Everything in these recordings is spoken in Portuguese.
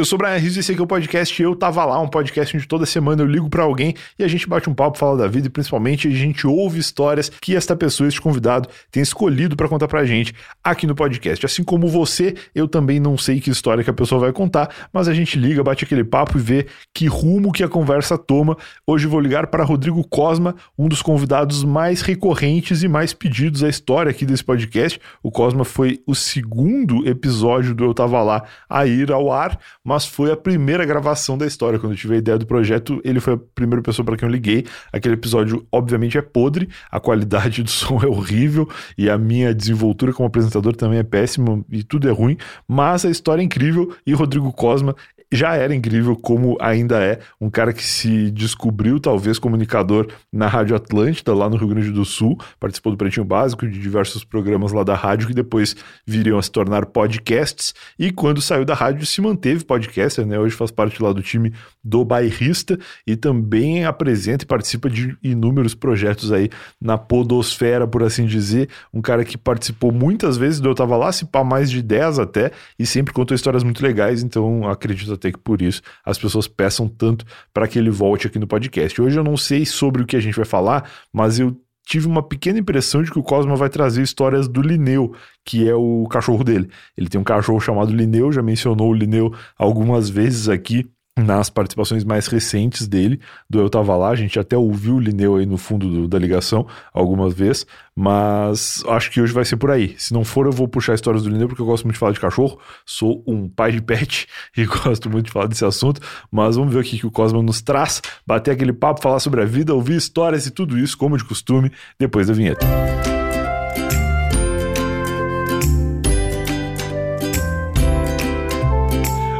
Eu sou o Brian Rizzo e esse aqui é o podcast Eu Tava Lá, um podcast onde toda semana eu ligo para alguém e a gente bate um papo, fala da vida e principalmente a gente ouve histórias que esta pessoa, este convidado, tem escolhido para contar pra gente aqui no podcast. Assim como você, eu também não sei que história que a pessoa vai contar, mas a gente liga, bate aquele papo e vê que rumo que a conversa toma. Hoje vou ligar para Rodrigo Cosma, um dos convidados mais recorrentes e mais pedidos à história aqui desse podcast. O Cosma foi o segundo episódio do Eu Tava Lá a ir ao ar mas foi a primeira gravação da história. Quando eu tive a ideia do projeto, ele foi a primeira pessoa para quem eu liguei. Aquele episódio, obviamente, é podre, a qualidade do som é horrível. E a minha desenvoltura como apresentador também é péssima. E tudo é ruim, mas a história é incrível. E Rodrigo Cosma já era incrível como ainda é um cara que se descobriu talvez comunicador na Rádio Atlântida lá no Rio Grande do Sul, participou do Pretinho Básico de diversos programas lá da rádio que depois viriam a se tornar podcasts e quando saiu da rádio se manteve podcaster, né? Hoje faz parte lá do time do Bairrista e também apresenta e participa de inúmeros projetos aí na podosfera, por assim dizer, um cara que participou muitas vezes Eu Tava Lá, se pá mais de 10 até, e sempre contou histórias muito legais, então acredito até que por isso as pessoas peçam tanto para que ele volte aqui no podcast. Hoje eu não sei sobre o que a gente vai falar, mas eu tive uma pequena impressão de que o Cosma vai trazer histórias do Lineu, que é o cachorro dele. Ele tem um cachorro chamado Lineu, já mencionou o Lineu algumas vezes aqui nas participações mais recentes dele, do Eu Tava Lá, a gente até ouviu o Lineu aí no fundo do, da ligação algumas vezes, mas acho que hoje vai ser por aí. Se não for, eu vou puxar histórias do Lineu, porque eu gosto muito de falar de cachorro, sou um pai de pet e gosto muito de falar desse assunto, mas vamos ver o que, o Cosmo nos traz, bater aquele papo, falar sobre a vida, ouvir histórias e tudo isso, como de costume, depois da vinheta.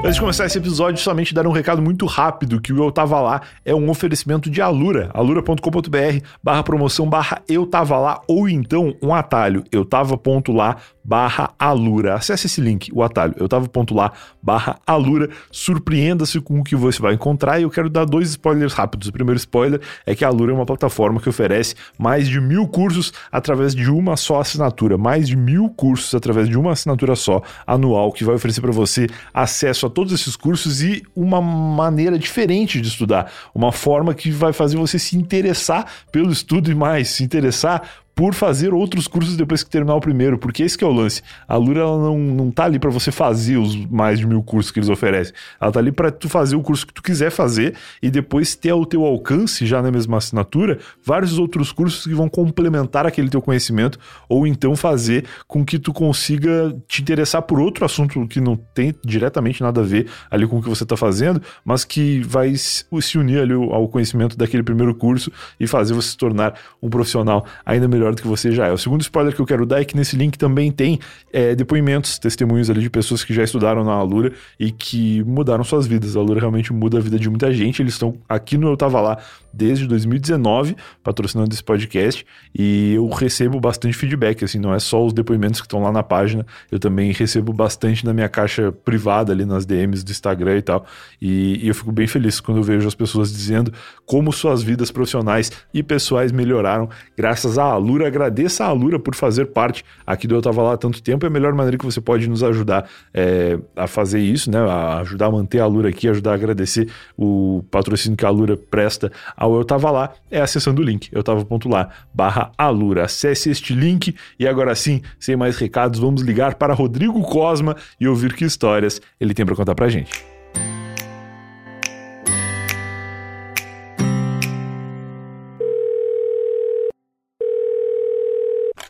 Antes de começar esse episódio, somente dar um recado muito rápido que o Eu Tava Lá é um oferecimento de Alura, alura.com.br barra promoção barra Eu Tava Lá ou então um atalho, eu tava ponto lá barra Alura. Acesse esse link, o atalho, eu tava ponto lá barra Alura, surpreenda-se com o que você vai encontrar e eu quero dar dois spoilers rápidos. O primeiro spoiler é que a Alura é uma plataforma que oferece mais de mil cursos através de uma só assinatura, mais de mil cursos através de uma assinatura só anual que vai oferecer para você acesso a todos esses cursos e uma maneira diferente de estudar, uma forma que vai fazer você se interessar pelo estudo e mais, se interessar por fazer outros cursos depois que terminar o primeiro, porque esse é o lance. A Lura ela não, não tá ali para você fazer os mais de mil cursos que eles oferecem. Ela tá ali para tu fazer o curso que tu quiser fazer e depois ter ao teu alcance, já na mesma assinatura, vários outros cursos que vão complementar aquele teu conhecimento ou então fazer com que tu consiga te interessar por outro assunto que não tem diretamente nada a ver ali com o que você tá fazendo, mas que vai se unir ali ao conhecimento daquele primeiro curso e fazer você se tornar um profissional ainda melhor melhor do que você já é. O segundo spoiler que eu quero dar é que nesse link também tem é, depoimentos, testemunhos ali de pessoas que já estudaram na Alura e que mudaram suas vidas. A Alura realmente muda a vida de muita gente. Eles estão aqui no Eu Tava Lá desde 2019, patrocinando esse podcast, e eu recebo bastante feedback, assim, não é só os depoimentos que estão lá na página, eu também recebo bastante na minha caixa privada ali nas DMs do Instagram e tal, e, e eu fico bem feliz quando eu vejo as pessoas dizendo como suas vidas profissionais e pessoais melhoraram graças à Alura Alura. Agradeça a Alura por fazer parte aqui do Eu Tava Lá há tanto tempo. É a melhor maneira que você pode nos ajudar é, a fazer isso, né? A ajudar a manter a Alura aqui, ajudar a agradecer o patrocínio que a Alura presta ao Eu Tava Lá, é acessando o link, eu tava.lá barra Alura. Acesse este link e agora sim, sem mais recados, vamos ligar para Rodrigo Cosma e ouvir que histórias ele tem para contar pra gente.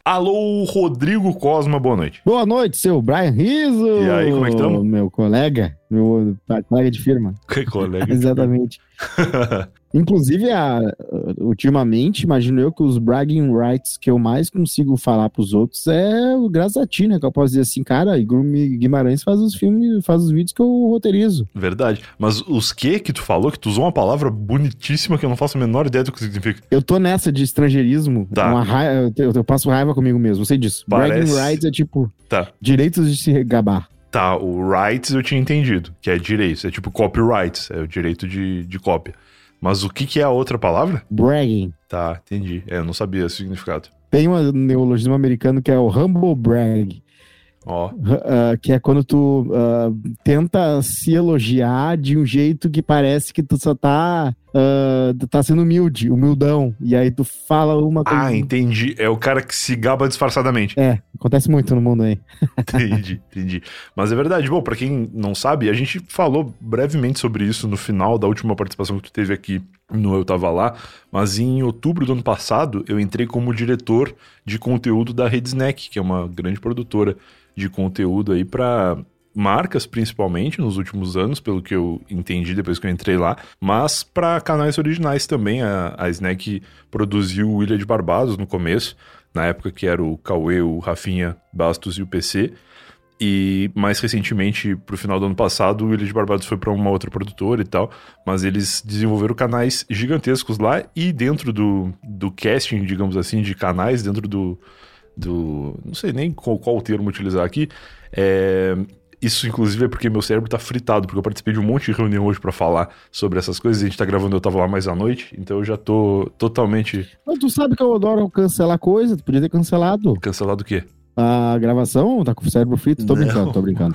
Alô, Rodrigo Cosma, boa noite. Boa noite, seu Brian Rizzo. E aí, como é que estamos? Meu colega, meu colega de firma. Que colega? Exatamente. Inclusive, a, ultimamente, imagino eu que os bragging rights que eu mais consigo falar pros outros é o graças a ti, né? Que eu posso dizer assim, cara, Igor Guimarães faz os filmes, faz os vídeos que eu roteirizo. Verdade. Mas os que que tu falou, que tu usou uma palavra bonitíssima que eu não faço a menor ideia do que significa. Eu tô nessa de estrangeirismo. Tá. Uma raiva, eu, eu, passo raiva comigo mesmo, sei disso. Parece... Bragging rights é tipo tá. direitos de se gabar. Tá, o rights eu tinha entendido, que é direito. É tipo copyrights, é o direito de, de cópia. Mas o que, que é a outra palavra? Bragging. Tá, entendi. É, eu não sabia o significado. Tem um neologismo americano que é o humble brag, Ó. Uh, que é quando tu uh, tenta se elogiar de um jeito que parece que tu só tá, uh, tá sendo humilde, humildão. E aí tu fala uma coisa. Ah, entendi. É o cara que se gaba disfarçadamente. É, acontece muito no mundo aí. entendi, entendi. Mas é verdade. Bom, pra quem não sabe, a gente falou brevemente sobre isso no final da última participação que tu teve aqui no Eu Tava Lá, mas em outubro do ano passado eu entrei como diretor de conteúdo da Rede Snack, que é uma grande produtora de conteúdo aí para marcas principalmente nos últimos anos, pelo que eu entendi depois que eu entrei lá, mas para canais originais também. A, a Snack produziu o Ilha de Barbados no começo, na época que era o Cauê, o Rafinha Bastos e o PC. E mais recentemente, pro final do ano passado, o Ilha de Barbados foi para uma outra produtora e tal. Mas eles desenvolveram canais gigantescos lá e dentro do, do casting, digamos assim, de canais, dentro do, do. Não sei nem qual, qual o termo utilizar aqui. É, isso, inclusive, é porque meu cérebro tá fritado, porque eu participei de um monte de reunião hoje para falar sobre essas coisas. A gente tá gravando, eu tava lá mais à noite, então eu já tô totalmente. Mas tu sabe que eu adoro cancelar coisa, tu podia ter cancelado. Cancelado o quê? A gravação, tá com o cérebro frito, tô não. brincando, tô brincando.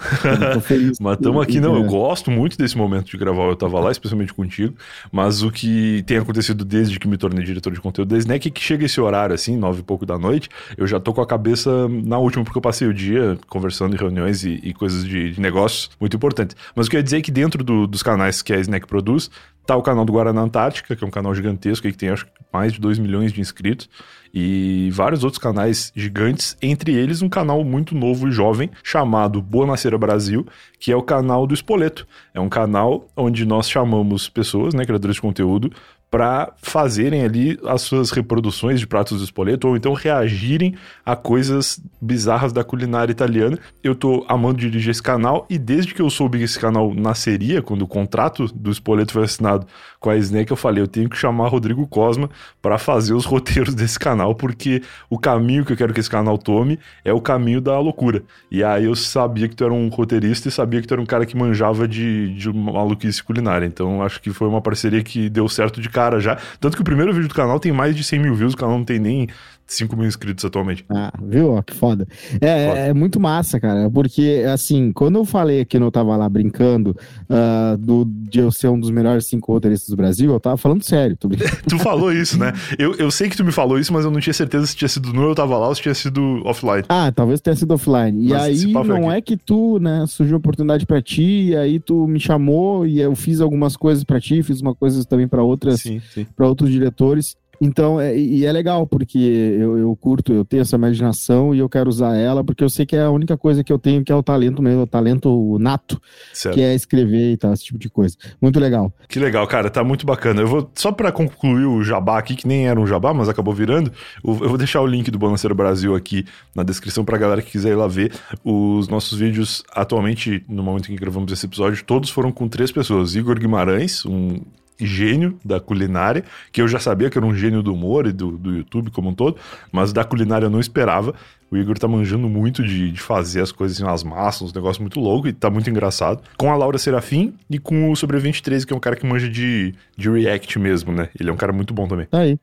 tô feliz. mas estamos aqui, não, eu gosto muito desse momento de gravar, eu tava lá, especialmente contigo, mas o que tem acontecido desde que me tornei diretor de conteúdo da Snack é que chega esse horário, assim, nove e pouco da noite, eu já tô com a cabeça na última, porque eu passei o dia conversando em reuniões e, e coisas de, de, negócios muito importantes. Mas o que eu ia dizer é que dentro do, dos canais que a Snack produz, tá o canal do Guaraná Antártica, que é um canal gigantesco, que tem acho mais de 2 milhões de inscritos, e vários outros canais gigantes, entre eles um canal muito novo e jovem chamado Boa Nasceira Brasil, que é o canal do Espoleto. É um canal onde nós chamamos pessoas, né, criadores de conteúdo, para fazerem ali as suas reproduções de pratos do Spoleto ou então reagirem a coisas bizarras da culinária italiana. Eu tô amando dirigir esse canal e desde que eu soube que esse canal nasceria, quando o contrato do Spoleto foi assinado com a Snack, eu falei, eu tenho que chamar Rodrigo Cosma para fazer os roteiros desse canal, porque o caminho que eu quero que esse canal tome é o caminho da loucura. E aí eu sabia que tu era um roteirista e sabia que tu era um cara que manjava de, de maluquice culinária. Então acho que foi uma parceria que deu certo de cara cara já. Tanto que o primeiro vídeo do canal tem mais de 100 mil views, o canal não tem nem 5 mil inscritos atualmente. Ah, viu? Que foda. É, foda. é, muito massa, cara. Porque, assim, quando eu falei que eu tava lá brincando uh, do, de eu ser um dos melhores cinco roteiristas do Brasil, eu tava falando sério. tu falou isso, né? Eu, eu sei que tu me falou isso, mas eu não tinha certeza se tinha sido no eu tava lá ou se tinha sido offline. Ah, talvez tenha sido offline. E aí, não é que tu, né, surgiu uma oportunidade pra ti, e aí tu me chamou e eu fiz algumas coisas pra ti, fiz uma coisa também pra outras, sim, sim. pra outros diretores. Então, é, e é legal, porque eu, eu curto, eu tenho essa imaginação e eu quero usar ela, porque eu sei que é a única coisa que eu tenho que é o talento mesmo, o talento nato, certo. que é escrever e tal, esse tipo de coisa. Muito legal. Que legal, cara, tá muito bacana. Eu vou, só para concluir o jabá aqui, que nem era um jabá, mas acabou virando, eu vou deixar o link do Bonanceiro Brasil aqui na descrição pra galera que quiser ir lá ver. Os nossos vídeos, atualmente, no momento em que gravamos esse episódio, todos foram com três pessoas. Igor Guimarães, um gênio da culinária, que eu já sabia que era um gênio do humor e do, do YouTube como um todo, mas da culinária eu não esperava. O Igor tá manjando muito de, de fazer as coisas assim, as massas, uns negócios muito loucos e tá muito engraçado. Com a Laura Serafim e com o Sobrevivente 13, que é um cara que manja de, de react mesmo, né? Ele é um cara muito bom também. Tá aí.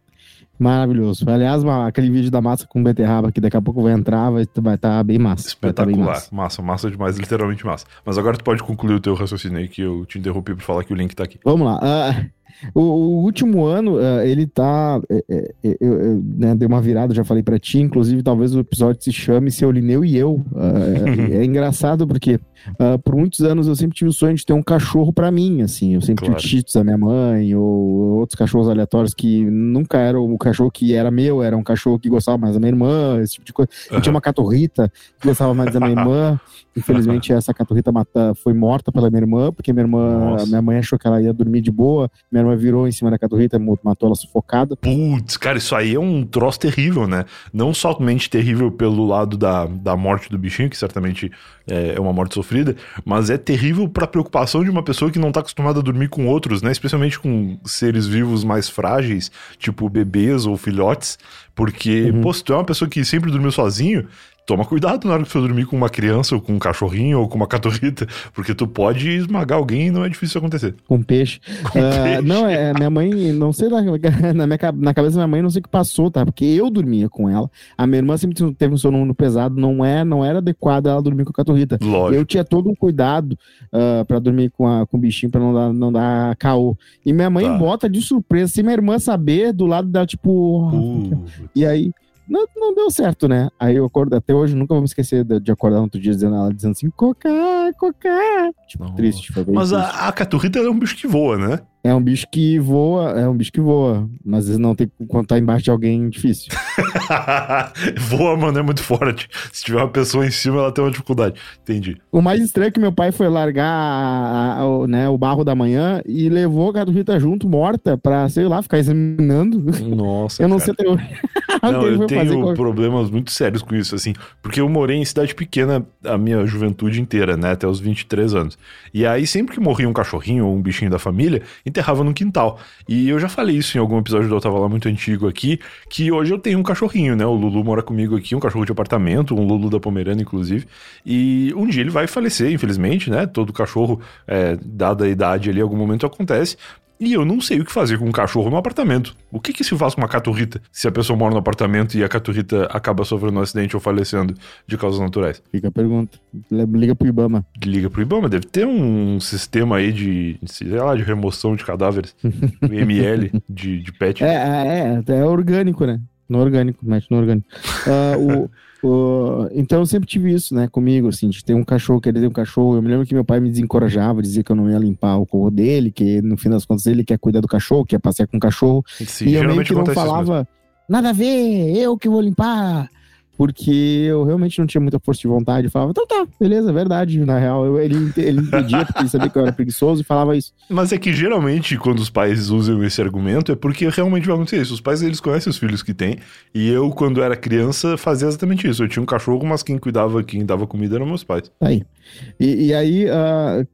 Maravilhoso. Aliás, aquele vídeo da massa com beterraba que daqui a pouco vai entrar, vai estar vai tá bem massa. Tá Espetacular. Bem massa. massa, massa demais, literalmente massa. Mas agora tu pode concluir o teu raciocínio aí, que eu te interrompi pra falar que o link tá aqui. Vamos lá. Uh... O, o, último ano, uh, ele tá. É, é, é, eu, eu né, dei uma virada, já falei para ti. Inclusive, talvez o episódio se chame Seu Lineu e Eu. Uh, é, engraçado porque uh, por muitos anos eu sempre tive o sonho de ter um cachorro para mim, assim. Eu sempre claro. tive Cheetos da minha mãe ou outros cachorros aleatórios que nunca era o cachorro que era meu, era um cachorro que gostava mais da minha irmã, esse tipo de coisa. Eu tinha uma catorrita que gostava mais da minha irmã. Infelizmente, essa caturrita mata, foi morta pela minha irmã, porque minha irmã, minha mãe achou que ela ia dormir de boa. Minha irmã virou em cima da caturrita, matou ela sufocada. Putz, cara, isso aí é um troço terrível, né? Não somente terrível pelo lado da, da morte do bichinho, que certamente é, é uma morte sofrida, mas é terrível pra preocupação de uma pessoa que não tá acostumada a dormir com outros, né? Especialmente com seres vivos mais frágeis, tipo bebês ou filhotes. Porque, uhum. pô, se tu é uma pessoa que sempre dormiu sozinho, toma cuidado na hora que você dormir com uma criança, ou com um cachorrinho, ou com uma caturrita, porque tu pode esmagar alguém e não é difícil acontecer. Com peixe. Com Ah, peixe. Não, é, minha mãe, não sei, na, na, minha, na cabeça da minha mãe, não sei o que passou, tá? Porque eu dormia com ela. A minha irmã sempre teve um sono pesado, não, é, não era adequado ela dormir com a caturrita. Lógico. Eu tinha todo um cuidado uh, para dormir com, a, com o bichinho pra não dar, não dar caô. E minha mãe Tá. bota de surpresa, se minha irmã saber, do lado dela, tipo. Uh, E aí, não, não deu certo, né? Aí eu acordo, até hoje, nunca vou me esquecer de, de acordar no outro dia dizendo ela dizendo assim, cocá, cocá. Tipo, Nossa. triste, foi bem Mas triste. a, a caturrita é um bicho que voa, né? É um bicho que voa, é um bicho que voa, mas às vezes não tem quando tá embaixo de alguém difícil. voa, mano, é muito forte. Se tiver uma pessoa em cima, ela tem uma dificuldade. Entendi. O mais estranho é que meu pai foi largar a- a- o, né, o barro da manhã e levou a caturrita junto, morta, pra, sei lá, ficar examinando. Nossa. Eu não cara. sei até hoje. Não, eu tenho problemas muito sérios com isso, assim, porque eu morei em cidade pequena a minha juventude inteira, né, até os 23 anos. E aí, sempre que morria um cachorrinho ou um bichinho da família, enterrava no quintal. E eu já falei isso em algum episódio do Eu Tava Lá muito antigo aqui, que hoje eu tenho um cachorrinho, né, o Lulu mora comigo aqui, um cachorro de apartamento, um Lulu da Pomerana, inclusive. E um dia ele vai falecer, infelizmente, né, todo cachorro, é, dada a idade ali, algum momento acontece. E eu não sei o que fazer com um cachorro no apartamento. O que que se faz com uma caturrita se a pessoa mora no apartamento e a caturrita acaba sofrendo um acidente ou falecendo de causas naturais? Fica a pergunta. Liga pro Ibama. Liga pro Ibama, deve ter um sistema aí de, sei lá, de remoção de cadáveres, ML de, de pet. É, é, é, é orgânico, né? No orgânico, mete no orgânico. Ah, o, o- então eu sempre tive isso, né, comigo, assim, de ter um cachorro, querer ter um cachorro. Eu me lembro que meu pai me desencorajava, dizia que eu não ia limpar o corro dele, que no fim das contas ele quer cuidar do cachorro, quer passear com o cachorro. Sim, e eu meio que não falava, nada a ver, eu que vou limpar. Porque eu realmente não tinha muita força de vontade. Eu falava, então tá, beleza, é verdade. Na real, eu- ele, ele impedia, porque ele sabia que eu era preguiçoso e falava isso. Mas é que geralmente quando os pais usam esse argumento é porque realmente vai acontecer isso. Os pais eles conhecem os filhos que têm. E eu, quando era criança, fazia exatamente isso. Eu tinha um cachorro, mas quem cuidava, quem dava comida eram meus pais. Aí. E, e aí, ah,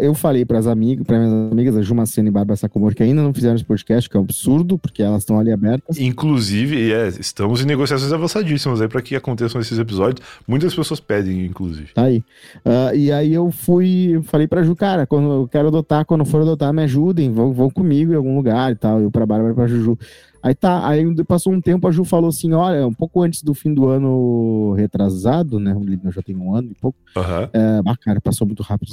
eu falei para as amigas, para minhas amigas, a Jumacena e Bárbara Sacomori, que ainda não fizeram esse podcast, que é um absurdo, porque elas estão ali abertas. Inclusive, é, estamos em negociações avançadíssimas aí para que aconteçam esses episódios. Muitas pessoas pedem, inclusive. Tá aí. Ah, e aí eu fui, falei pra Ju, cara, quando eu quero adotar, quando for adotar, me ajudem, vão, vão comigo em algum lugar e tal. Eu pra Bárbara e pra Juju. Aí tá, aí passou um tempo, a Ju falou assim: olha, um pouco antes do fim do ano retrasado, né? Eu já tenho um ano e pouco. Aham. É, bah, cara, passou muito rápido.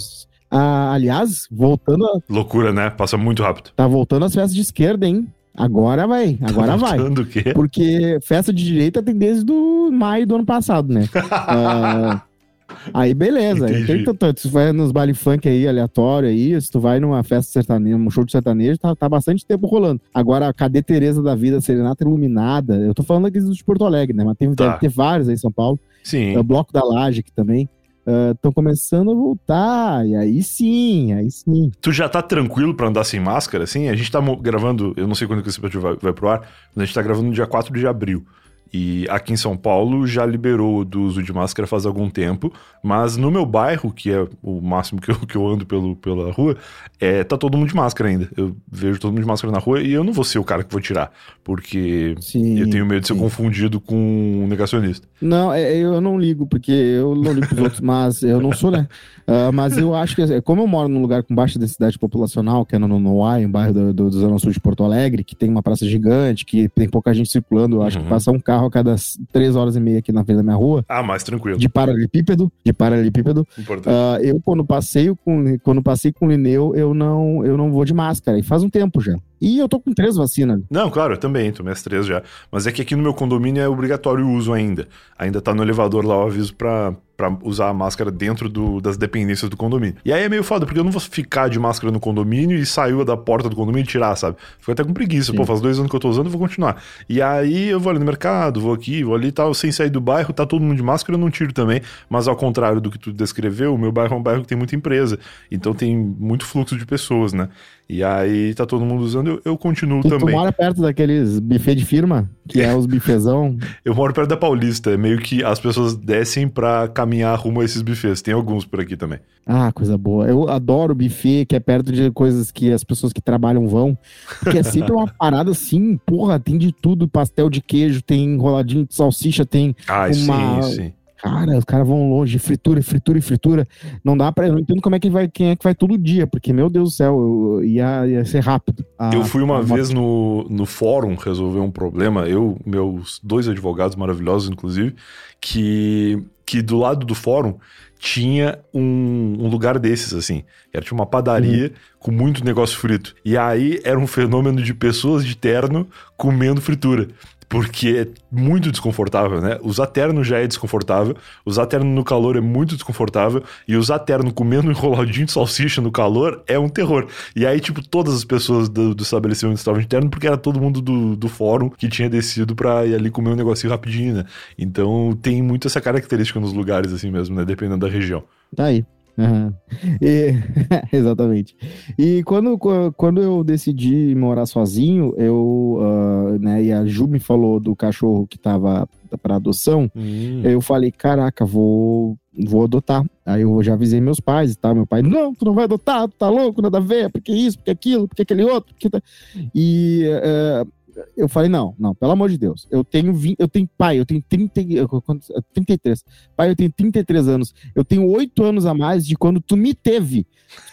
Ah, aliás, voltando, a- Loucura, né? Passa muito rápido. tá voltando as festas de esquerda, hein? Agora vai, agora vai. Voltando o quê? Porque festa de direita tem desde do maio do ano passado, né? Ah, aí beleza. Entendi. Tem tanto, se tu vai nos baile funk aí, aleatório aí, se tu vai numa festa sertaneja, um show de sertanejo, tá, tá bastante tempo rolando. Agora, cadê Tereza da Vida, Serenata Iluminada? Eu tô falando aqui de Porto Alegre, né? Mas tem, Tá. deve ter vários aí em São Paulo. Sim. É o Bloco da Laje aqui também. Estão começando a voltar. E aí sim, aí sim. Tu já tá tranquilo pra andar sem máscara, assim? A gente tá gravando, eu não sei quando que esse episódio vai, vai pro ar, mas a gente tá gravando no dia 4 de abril. E aqui em São Paulo já liberou do uso de máscara faz algum tempo, mas no meu bairro, que é o máximo que eu, que eu ando pelo, pela rua, é, tá todo mundo de máscara ainda. Eu vejo todo mundo de máscara na rua e eu não vou ser o cara que vou tirar, porque Sim. eu tenho medo de ser sim. confundido com um negacionista. Não, é, eu não ligo, porque eu não ligo pros outros, mas eu não sou, né? Ah, mas eu acho que, assim, como eu moro num lugar com baixa densidade populacional, que é no Noai, um bairro do, do, do Zona Sul de Porto Alegre, que tem uma praça gigante, que tem pouca gente circulando, eu acho Uhum. que passa um carro a cada três horas e meia aqui na frente da minha rua, Ah, mais tranquilo. de paralelepípedo, de paralelepípedo. Importante. Ah, eu, quando passeio com, quando passei com o Lineu, eu não, eu não vou de máscara, e faz um tempo já. E eu tô com três vacinas. Não, claro, eu também, tomei as três já. Mas é que aqui no meu condomínio é obrigatório o uso ainda. Ainda tá no elevador lá o aviso pra, pra usar a máscara dentro do- das dependências do condomínio. E aí é meio foda, porque eu não vou ficar de máscara no condomínio e saiu da porta do condomínio e tirar, sabe? Fico até com preguiça. Sim. Pô, faz dois anos que eu tô usando, eu vou continuar. E aí eu vou ali no mercado, vou aqui, vou ali e tal, sem sair do bairro, tá todo mundo de máscara, eu não tiro também. Mas ao contrário do que tu descreveu, o meu bairro é um bairro que tem muita empresa. Então tem muito fluxo de pessoas, né? E aí tá todo mundo usando, eu, eu continuo Tu, tu também. mora perto daqueles buffet de firma, que é os bifezão. Eu moro perto da Paulista, é meio que as pessoas descem pra caminhar rumo a esses buffets. Tem alguns por aqui também. Ah, coisa boa. Eu adoro buffet, que é perto de coisas que as pessoas que trabalham vão. Porque é sempre uma parada assim, porra, tem de tudo. Pastel de queijo, tem enroladinho de salsicha, tem Ai, Uma- sim, sim. Cara, os caras vão longe, fritura, fritura e fritura. Não dá pra. Eu não entendo como é que vai, quem é que vai todo dia, porque, meu Deus do céu, eu, ia, ia ser rápido. A, eu fui uma vez no, no fórum resolver um problema, eu, meus dois advogados maravilhosos, inclusive, que, que do lado do fórum tinha um, um, lugar desses, assim. Era tipo uma padaria uhum. com muito negócio frito. E aí era um fenômeno de pessoas de terno comendo fritura porque é muito desconfortável, né? Usar terno já é desconfortável, usar terno no calor é muito desconfortável, e usar terno comendo um enroladinho de salsicha no calor é um terror. E aí, tipo, todas as pessoas do, do estabelecimento estavam de terno, porque era todo mundo do, do fórum que tinha descido pra ir ali comer um negocinho rapidinho, né? Então tem muito essa característica nos lugares assim mesmo, né? Dependendo da região. Tá aí. Uhum. E, exatamente. E quando, quando eu decidi morar sozinho, eu, uh, né, e a Ju me falou do cachorro que tava para adoção, hum. eu falei, caraca, vou, vou adotar. Aí eu já avisei meus pais e tal. Meu pai, não, tu não vai adotar, tu tá louco, nada a ver, porque isso, porque aquilo, porque aquele outro. Porque... Tá... E uh, eu falei, não, não, pelo amor de Deus. Eu tenho 20, eu tenho pai, eu tenho 30, 33. Pai, eu tenho 33 anos. Eu tenho 8 anos a mais de quando tu me teve.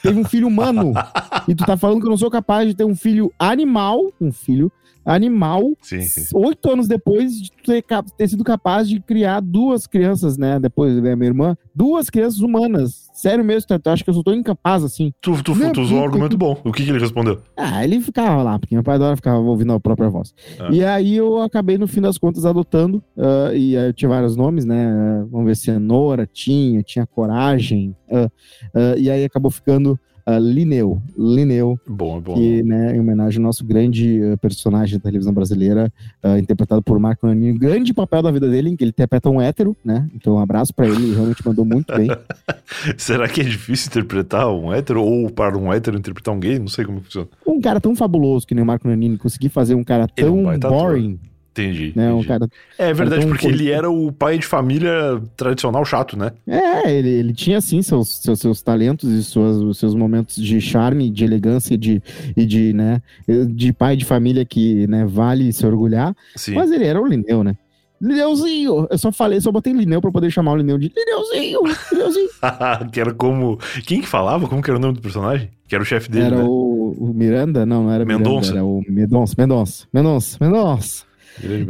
Teve um filho humano. e tu tá falando que eu não sou capaz de ter um filho animal, um filho animal, sim, sim. oito anos depois de ter, ter, sido capaz de criar duas crianças, né? Depois da minha irmã, duas crianças humanas. Sério mesmo, tu acho que eu sou tão incapaz assim. Tu, tu, tu usou um argumento bom. O que, que ele respondeu? Ah, ele ficava lá, porque meu pai adora ficar ouvindo a própria voz. Ah. E aí eu acabei, no fim das contas, adotando. Uh, e eu tinha vários nomes, né? Vamos ver, cenoura, tinha, tinha coragem. Uh, uh, e aí acabou ficando uh, Lineu. Lineu. Bom, é bom. Que, né, em homenagem ao nosso grande uh, personagem da televisão brasileira, uh, interpretado por Marco Nanini. Grande papel da vida dele, em que ele interpreta um hétero, né? Então, um abraço para ele, ele realmente mandou muito bem. Será que é difícil interpretar um hétero ou para um hétero interpretar um gay? Não sei como funciona. Um cara tão fabuloso que nem o Marco Nanini conseguir fazer um cara tão é um boring. Ator Entendi. Né? entendi. Um cara, é verdade, porque ele era o pai de família tradicional chato, né? É, ele, ele tinha sim seus, seus, seus talentos e suas, seus momentos de charme, de elegância de, e de, né, de pai de família que né, vale se orgulhar. Sim. Mas ele era o Lineu, né? Lineuzinho! Eu só falei, só botei Lineu pra poder chamar o Lineu de Lineuzinho! Lineuzinho! que era como. Quem que falava? Como que era o nome do personagem? Que era o chefe dele. Era né? o, o Miranda? Não, não era Mendonça. Miranda, era o Mendonça, Mendonça, Mendonça, Mendonça.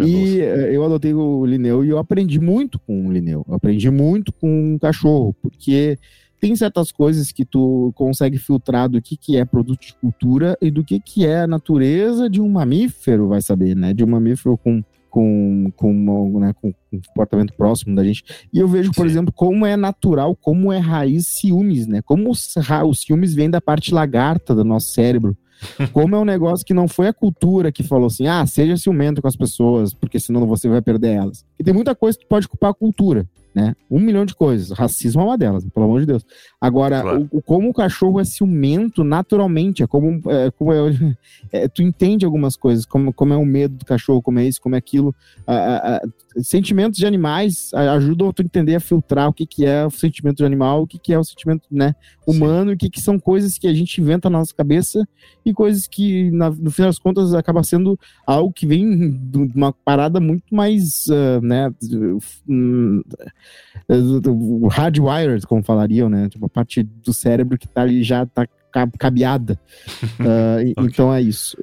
E eh, eu adotei o Lineu e eu aprendi muito com o Lineu. Eu aprendi muito com o cachorro, porque tem certas coisas que tu consegue filtrar do que, que é produto de cultura e do que, que é a natureza de um mamífero, vai saber, né? De um mamífero com, com, com, né, com um comportamento próximo da gente. E eu vejo, por Sim. exemplo, como é natural, como é raiz ciúmes, né? Como os, os ciúmes vêm da parte lagarta do nosso cérebro. Como é um negócio que não foi a cultura que falou assim, ah, seja ciumento com as pessoas, porque senão você vai perder elas. E tem muita coisa que pode culpar a cultura né? Um milhão de coisas. Racismo é uma delas, pelo amor de Deus. Agora, claro. o, como o cachorro é ciumento naturalmente, é como, é, como é, é, tu entende algumas coisas, como, como é o medo do cachorro, como é isso, como é aquilo. sentimentos de animais ajudam a tu entender a filtrar o que, que é o sentimento de animal, o que, que é o sentimento né, humano, Sim. e o que, que são coisas que a gente inventa na nossa cabeça e coisas que, na, no fim das contas, acaba sendo algo que vem de uma parada muito mais, uh, né, o hardwired, como falariam, né? Tipo, a parte do cérebro que tá ali já tá cabeada. uh, okay. Então é isso.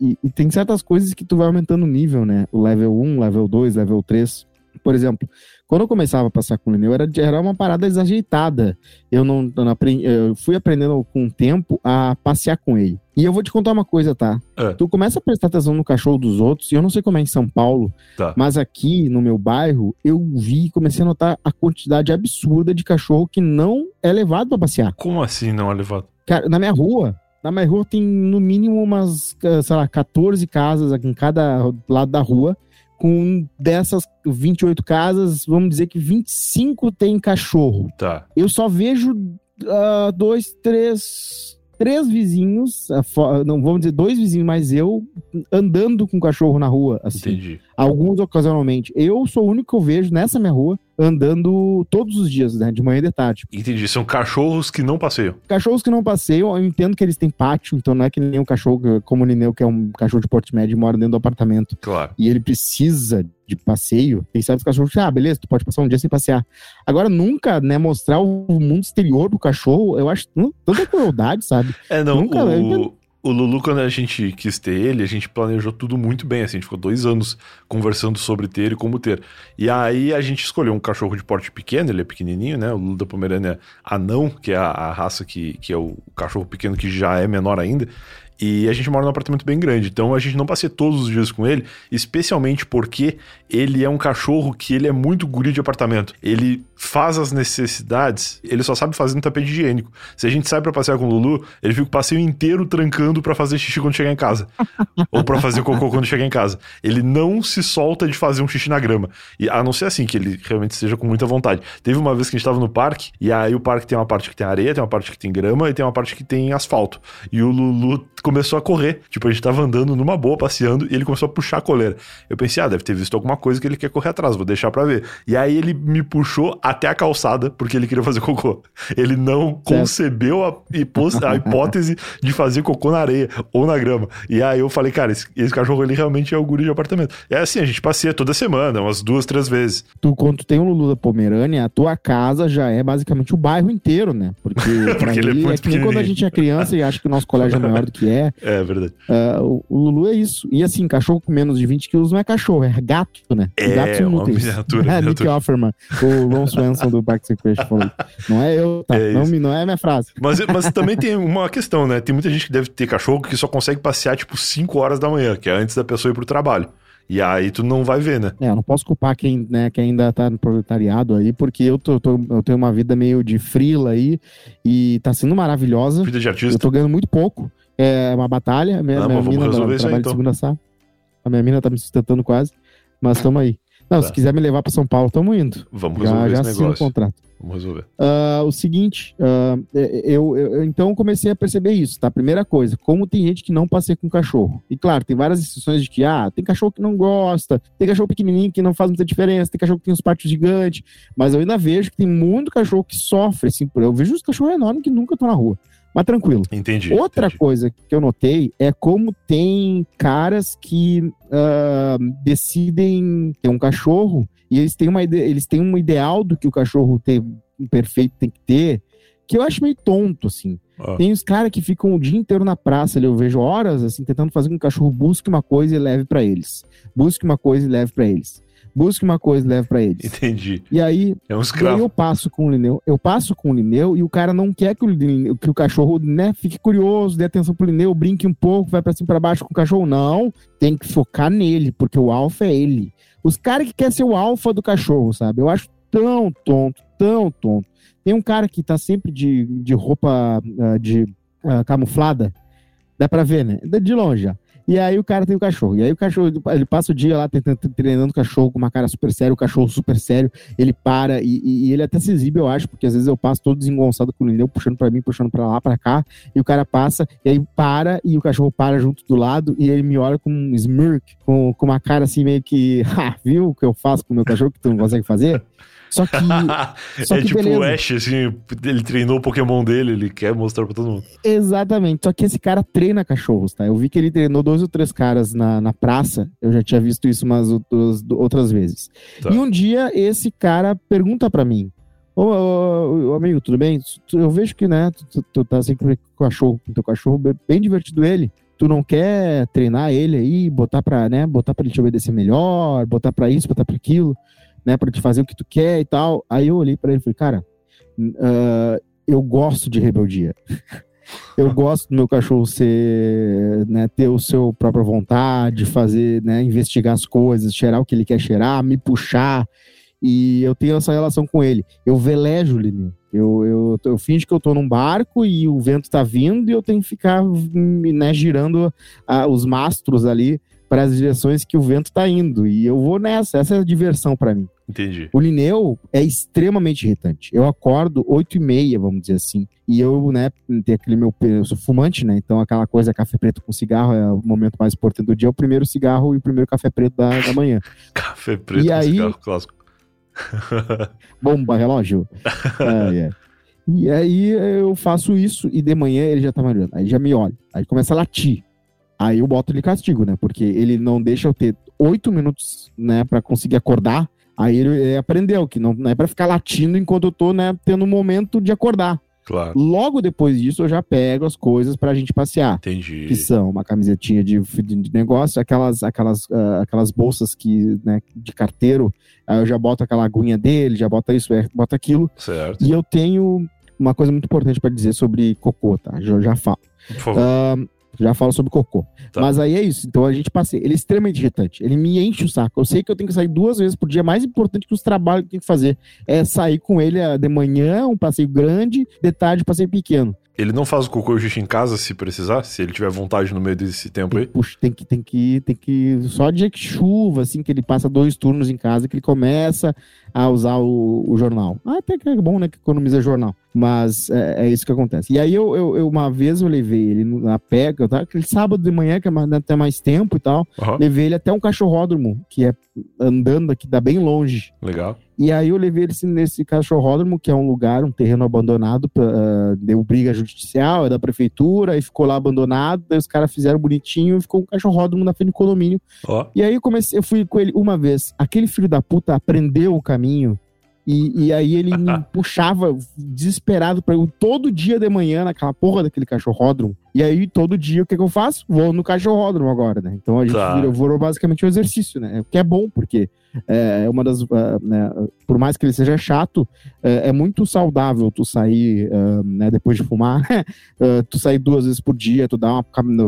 E, e, tem certas coisas que tu vai aumentando o nível, né? O level 1, level 2, level 3. Por exemplo, quando eu começava a passar com o Lineu, era, era uma parada desajeitada. Eu não, não aprendi, eu fui aprendendo com o tempo a passear com ele. E eu vou te contar uma coisa, tá? É. Tu começa a prestar atenção no cachorro dos outros, e eu não sei como é em São Paulo, tá. mas aqui no meu bairro, eu vi, comecei a notar a quantidade absurda de cachorro que não é levado para passear. Como assim não é levado? Cara, na minha rua, na minha rua tem no mínimo umas, sei lá, 14 casas em cada lado da rua com dessas 28 casas, vamos dizer que 25 tem cachorro. Tá. Eu só vejo uh, dois, três, três vizinhos, uh, não vamos dizer dois vizinhos, mas eu andando com cachorro na rua, assim. Entendi. Alguns ocasionalmente. Eu sou o único que eu vejo nessa minha rua andando todos os dias, né? De manhã e de tarde. Entendi. São cachorros que não passeiam. Cachorros que não passeiam, eu entendo que eles têm pátio, então não é que nem um cachorro como o Nineu, que é um cachorro de porte médio e mora dentro do apartamento. Claro. E ele precisa de passeio. Tem certos cachorros que, ah, beleza, tu pode passar um dia sem passear. Agora, nunca, né, mostrar o mundo exterior pro cachorro, eu acho tanta crueldade, sabe? É, não, Nunca, o, o Lulu, quando a gente quis ter ele, a gente planejou tudo muito bem, assim, a gente ficou dois anos conversando sobre ter e como ter. E aí a gente escolheu um cachorro de porte pequeno, ele é pequenininho, né, o Lulu da Pomerânia anão, que é a, a raça que, que é o cachorro pequeno que já é menor ainda, e a gente mora num apartamento bem grande, então a gente não passeia todos os dias com ele, especialmente porque ele é um cachorro que ele é muito guri de apartamento. Ele faz as necessidades, ele só sabe fazer no tapete higiênico. Se a gente sai para passear com o Lulu, ele fica o passeio inteiro trancando para fazer xixi quando chegar em casa. ou para fazer cocô quando chegar em casa. Ele não se solta de fazer um xixi na grama. E a não ser assim, que ele realmente esteja com muita vontade. Teve uma vez que a gente tava no parque, e aí o parque tem uma parte que tem areia, tem uma parte que tem grama e tem uma parte que tem asfalto. E o Lulu começou a correr. Tipo, a gente tava andando numa boa, passeando, e ele começou a puxar a coleira. Eu pensei, ah, deve ter visto alguma coisa que ele quer correr atrás, vou deixar pra ver. E aí ele me puxou até a calçada, porque ele queria fazer cocô. Ele não certo. concebeu a, a, hipótese de fazer cocô na areia ou na grama. E aí eu falei, cara, esse, esse cachorro ali realmente é o guri de apartamento. É assim, a gente passeia toda semana, umas duas, três vezes. Tu, quando tu tem um Lulu da Pomerânia, a tua casa já é basicamente o bairro inteiro, né? Porque, porque ele, ele é, é que quando a gente é criança e acha que o nosso colégio é maior do que é. É verdade. Uh, o Lulu é isso. E assim, cachorro com menos de 20 quilos não é cachorro, é gato, né? É, gato uma miniatura. É, Nick Offerman, o Ron Swanson do Park Sequestration falou. Não é eu, tá? É não, não é minha frase. Mas, mas também tem uma questão, né? Tem muita gente que deve ter cachorro que só consegue passear, tipo, 5 horas da manhã, que é antes da pessoa ir pro trabalho. E aí tu não vai ver, né? É, eu não posso culpar quem, né, quem ainda tá no proletariado aí, porque eu, tô, tô, eu tenho uma vida meio de frila aí e tá sendo maravilhosa. Vida de artista. Eu tô ganhando muito pouco. É uma batalha. Minha, não, minha mina trabalha aí, então. segunda a A minha mina tá me sustentando quase, mas tamo aí. Não, tá. se quiser me levar para São Paulo, tamo indo. Vamos resolver já, já esse negócio. o contrato. Vamos resolver. Uh, o seguinte, uh, eu, eu, então comecei a perceber isso, tá? Primeira coisa, como tem gente que não passeia com cachorro. E claro, tem várias instruções de que, ah, tem cachorro que não gosta, tem cachorro pequenininho que não faz muita diferença, tem cachorro que tem os pátios gigantes, mas eu ainda vejo que tem muito cachorro que sofre, assim, eu vejo os cachorros enormes que nunca estão na rua. Mas tranquilo. Entendi. Outra entendi. coisa que eu notei é como tem caras que uh, decidem ter um cachorro e eles têm, uma, eles têm um ideal do que o cachorro tem, perfeito tem que ter, que eu acho meio tonto, assim. Ah. Tem os caras que ficam o dia inteiro na praça, eu vejo horas, assim, tentando fazer com que o cachorro busque uma coisa e leve para eles. Busque uma coisa e leve para eles busque uma coisa e leve para eles. Entendi. E aí, é um escravo. eu passo com o Lineu, eu passo com o Lineu e o cara não quer que o, Lineu, que o cachorro, né, fique curioso, dê atenção pro Lineu, brinque um pouco, vai para cima para baixo com o cachorro. Não, tem que focar nele, porque o alfa é ele. Os caras que querem ser o alfa do cachorro, sabe? Eu acho tão tonto, tão tonto. Tem um cara que tá sempre de, de roupa uh, de uh, camuflada, dá pra ver, né? De longe já. E aí o cara tem o cachorro. E aí o cachorro, ele passa o dia lá tentando, treinando o cachorro com uma cara super séria, o cachorro super sério, ele para e, e, ele até se exibe, eu acho, porque às vezes eu passo todo desengonçado com o Lineu, puxando para mim, puxando para lá, para cá, e o cara passa, e aí para, e o cachorro para junto do lado, e ele me olha com um smirk, com, com uma cara assim meio que, ha, viu o que eu faço com o meu cachorro que tu não consegue fazer? Só que. só é que tipo beleza. o Ash, assim, ele treinou o Pokémon dele, ele quer mostrar pra todo mundo. Exatamente. Só que esse cara treina cachorros, tá? Eu vi que ele treinou dois ou três caras na, na praça. Eu já tinha visto isso umas outras, outras vezes. Tá. E um dia esse cara pergunta pra mim. Ô, ô, ô, amigo, tudo bem? Eu vejo que, né, tu, tu tá sempre com o cachorro, com teu cachorro, bem divertido ele. Tu não quer treinar ele aí, botar pra, né, botar pra ele te obedecer melhor, botar pra isso, botar pra aquilo né, para te fazer o que tu quer e tal. Aí eu olhei para ele e falei, cara, uh, eu gosto de rebeldia. eu gosto do meu cachorro ser, né, ter o seu própria vontade, fazer, né, investigar as coisas, cheirar o que ele quer cheirar, me puxar. E eu tenho essa relação com ele. Eu velejo, Lininho. Eu, eu, eu finge que eu tô num barco e o vento tá vindo e eu tenho que ficar né, girando os mastros ali para as direções que o vento está indo. E eu vou nessa, essa é a diversão para mim. Entendi. O Lineu é extremamente irritante. Eu acordo 8 e meia, vamos dizer assim. E eu, né, tem aquele meu. Eu sou fumante, né? Então aquela coisa, café preto com cigarro é o momento mais importante do dia. É o primeiro cigarro e o primeiro café preto da, da manhã. café preto e com aí, cigarro clássico. Bomba, relógio. Ah, é. E aí eu faço isso e de manhã ele já tá malhando. Aí já me olha. Aí começa a latir. Aí eu boto ele castigo, né? Porque ele não deixa eu ter oito minutos, né, pra conseguir acordar. Aí ele, aprendeu que não, não é pra ficar latindo enquanto eu tô, né, tendo um momento de acordar. Claro. Logo depois disso, eu já pego as coisas pra gente passear. Entendi. Que são uma camisetinha de, de negócio, aquelas, aquelas, ah, aquelas bolsas que, né, de carteiro. Aí eu já boto aquela aguinha dele, já bota isso, é, bota aquilo. Certo. E eu tenho uma coisa muito importante pra dizer sobre cocô, tá? Já, já falo. Por favor. Ah, já falo sobre cocô. Tá. Mas aí é isso. Então a gente passeia. Ele é extremamente irritante. Ele me enche o saco. Eu sei que eu tenho que sair duas vezes por dia. Mais importante que os trabalhos que eu tenho que fazer é sair com ele de manhã, um passeio grande, de tarde, um passeio pequeno. Ele não faz o cocô e o xixi em casa se precisar? Se ele tiver vontade no meio desse tempo aí? Puxa, tem que, tem que, tem que. Só dia que chuva, assim, que ele passa dois turnos em casa, que ele começa a usar o, o jornal. Ah, até que é bom, né? Que economiza jornal. Mas é, é isso que acontece. E aí eu, eu, eu- uma vez eu levei ele na pega, tá? aquele sábado de manhã, que é mais, até mais tempo e tal. Aham. Levei ele até um cachorródromo, que é andando aqui, dá bem longe. Legal. E aí eu levei ele nesse cachorródromo, que é um lugar, um terreno abandonado, pra, ah, deu briga judicial, é da prefeitura, aí ficou lá abandonado, daí os caras fizeram bonitinho e ficou um cachorródromo na frente do condomínio. Ó. E aí eu comecei, eu fui com ele uma vez. Aquele filho da puta aprendeu o caminho. E, e aí ele me puxava desesperado para eu todo dia de manhã naquela porra daquele cachorródromo. E aí todo dia o que, que eu faço? Vou no cachorródromo agora, né? Então a gente Tá. virou, virou basicamente um exercício, né? O que é bom, porque é uma das. ah, né, por mais que ele seja chato, é, é muito saudável tu sair, ah, né, depois de fumar, ah, tu sair duas vezes por dia, tu dar uma,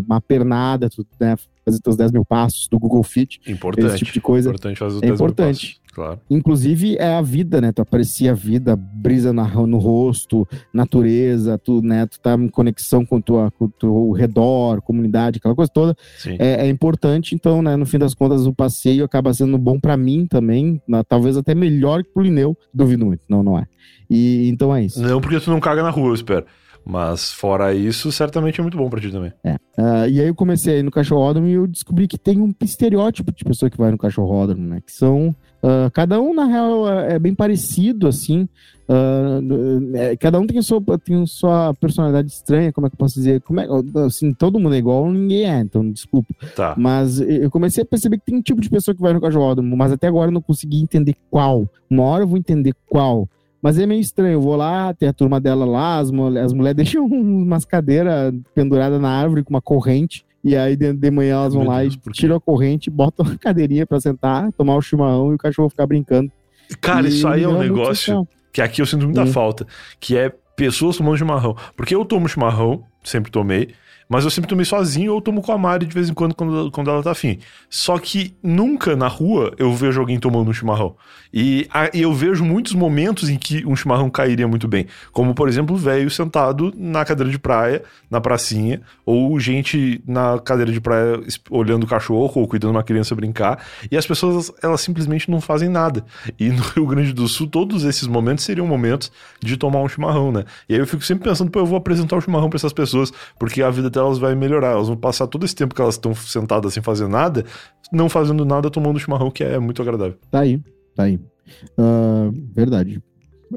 uma pernada, tu né, fazer teus 10 mil passos do Google Fit, Importante. esse tipo de coisa. Importante fazer os É 10 mil importante. passos. Claro. Inclusive é a vida, né? Tu aprecia a vida, brisa na, no rosto, natureza, tu, né? Tu tá em conexão com, tua, com o teu redor, comunidade, aquela coisa toda. É, é importante, então, né? No fim das contas, o passeio acaba sendo bom pra mim também, né, talvez até melhor que pro Lineu. Duvido muito, não, não é. E então é isso. Não porque tu não caga na rua, eu espero. Mas fora isso, certamente é muito bom pra ti também. Ah, e aí eu comecei a ir no cachorródromo e eu descobri que tem um estereótipo de pessoa que vai no cachorródromo, né? Que são. ah, cada um, na real, é é bem parecido, assim. Ah, é, cada um tem a sua, tem a sua personalidade estranha, como é que eu posso dizer? Como é, assim, todo mundo é igual, ninguém é, então desculpa. Tá. Mas eu comecei a perceber que tem um tipo de pessoa que vai no cachorródromo, mas até agora eu não consegui entender qual. Uma hora eu vou entender qual. Mas é meio estranho, eu vou lá, tem a turma dela lá, as, mole- as mulheres deixam umas cadeiras penduradas na árvore com uma corrente, e aí de, de manhã elas vão Meu lá Deus, e tiram a corrente, botam a cadeirinha pra sentar, tomar o chimarrão e o cachorro ficar brincando. Cara, E isso aí é um muito negócio que aqui eu sinto muita Hum. falta, que é pessoas tomando chimarrão. Porque eu tomo chimarrão, sempre tomei, mas eu sempre tomei sozinho ou tomo com a Mari de vez em quando, quando, quando ela tá afim. Só que nunca na rua eu vejo alguém tomando um chimarrão. E, a- eu vejo muitos momentos em que um chimarrão cairia muito bem. Como, por exemplo, velho sentado na cadeira de praia, na pracinha, ou gente na cadeira de praia olhando o cachorro ou cuidando de uma criança brincar. E as pessoas, elas simplesmente não fazem nada. E no Rio Grande do Sul, todos esses momentos seriam momentos de tomar um chimarrão, né? E aí eu fico sempre pensando, pô, eu vou apresentar o chimarrão pra essas pessoas, porque a vida delas vai melhorar. Elas vão passar todo esse tempo que elas estão sentadas sem fazer nada, não fazendo nada, tomando chimarrão, que é muito agradável. Tá aí, tá aí. Ah, verdade.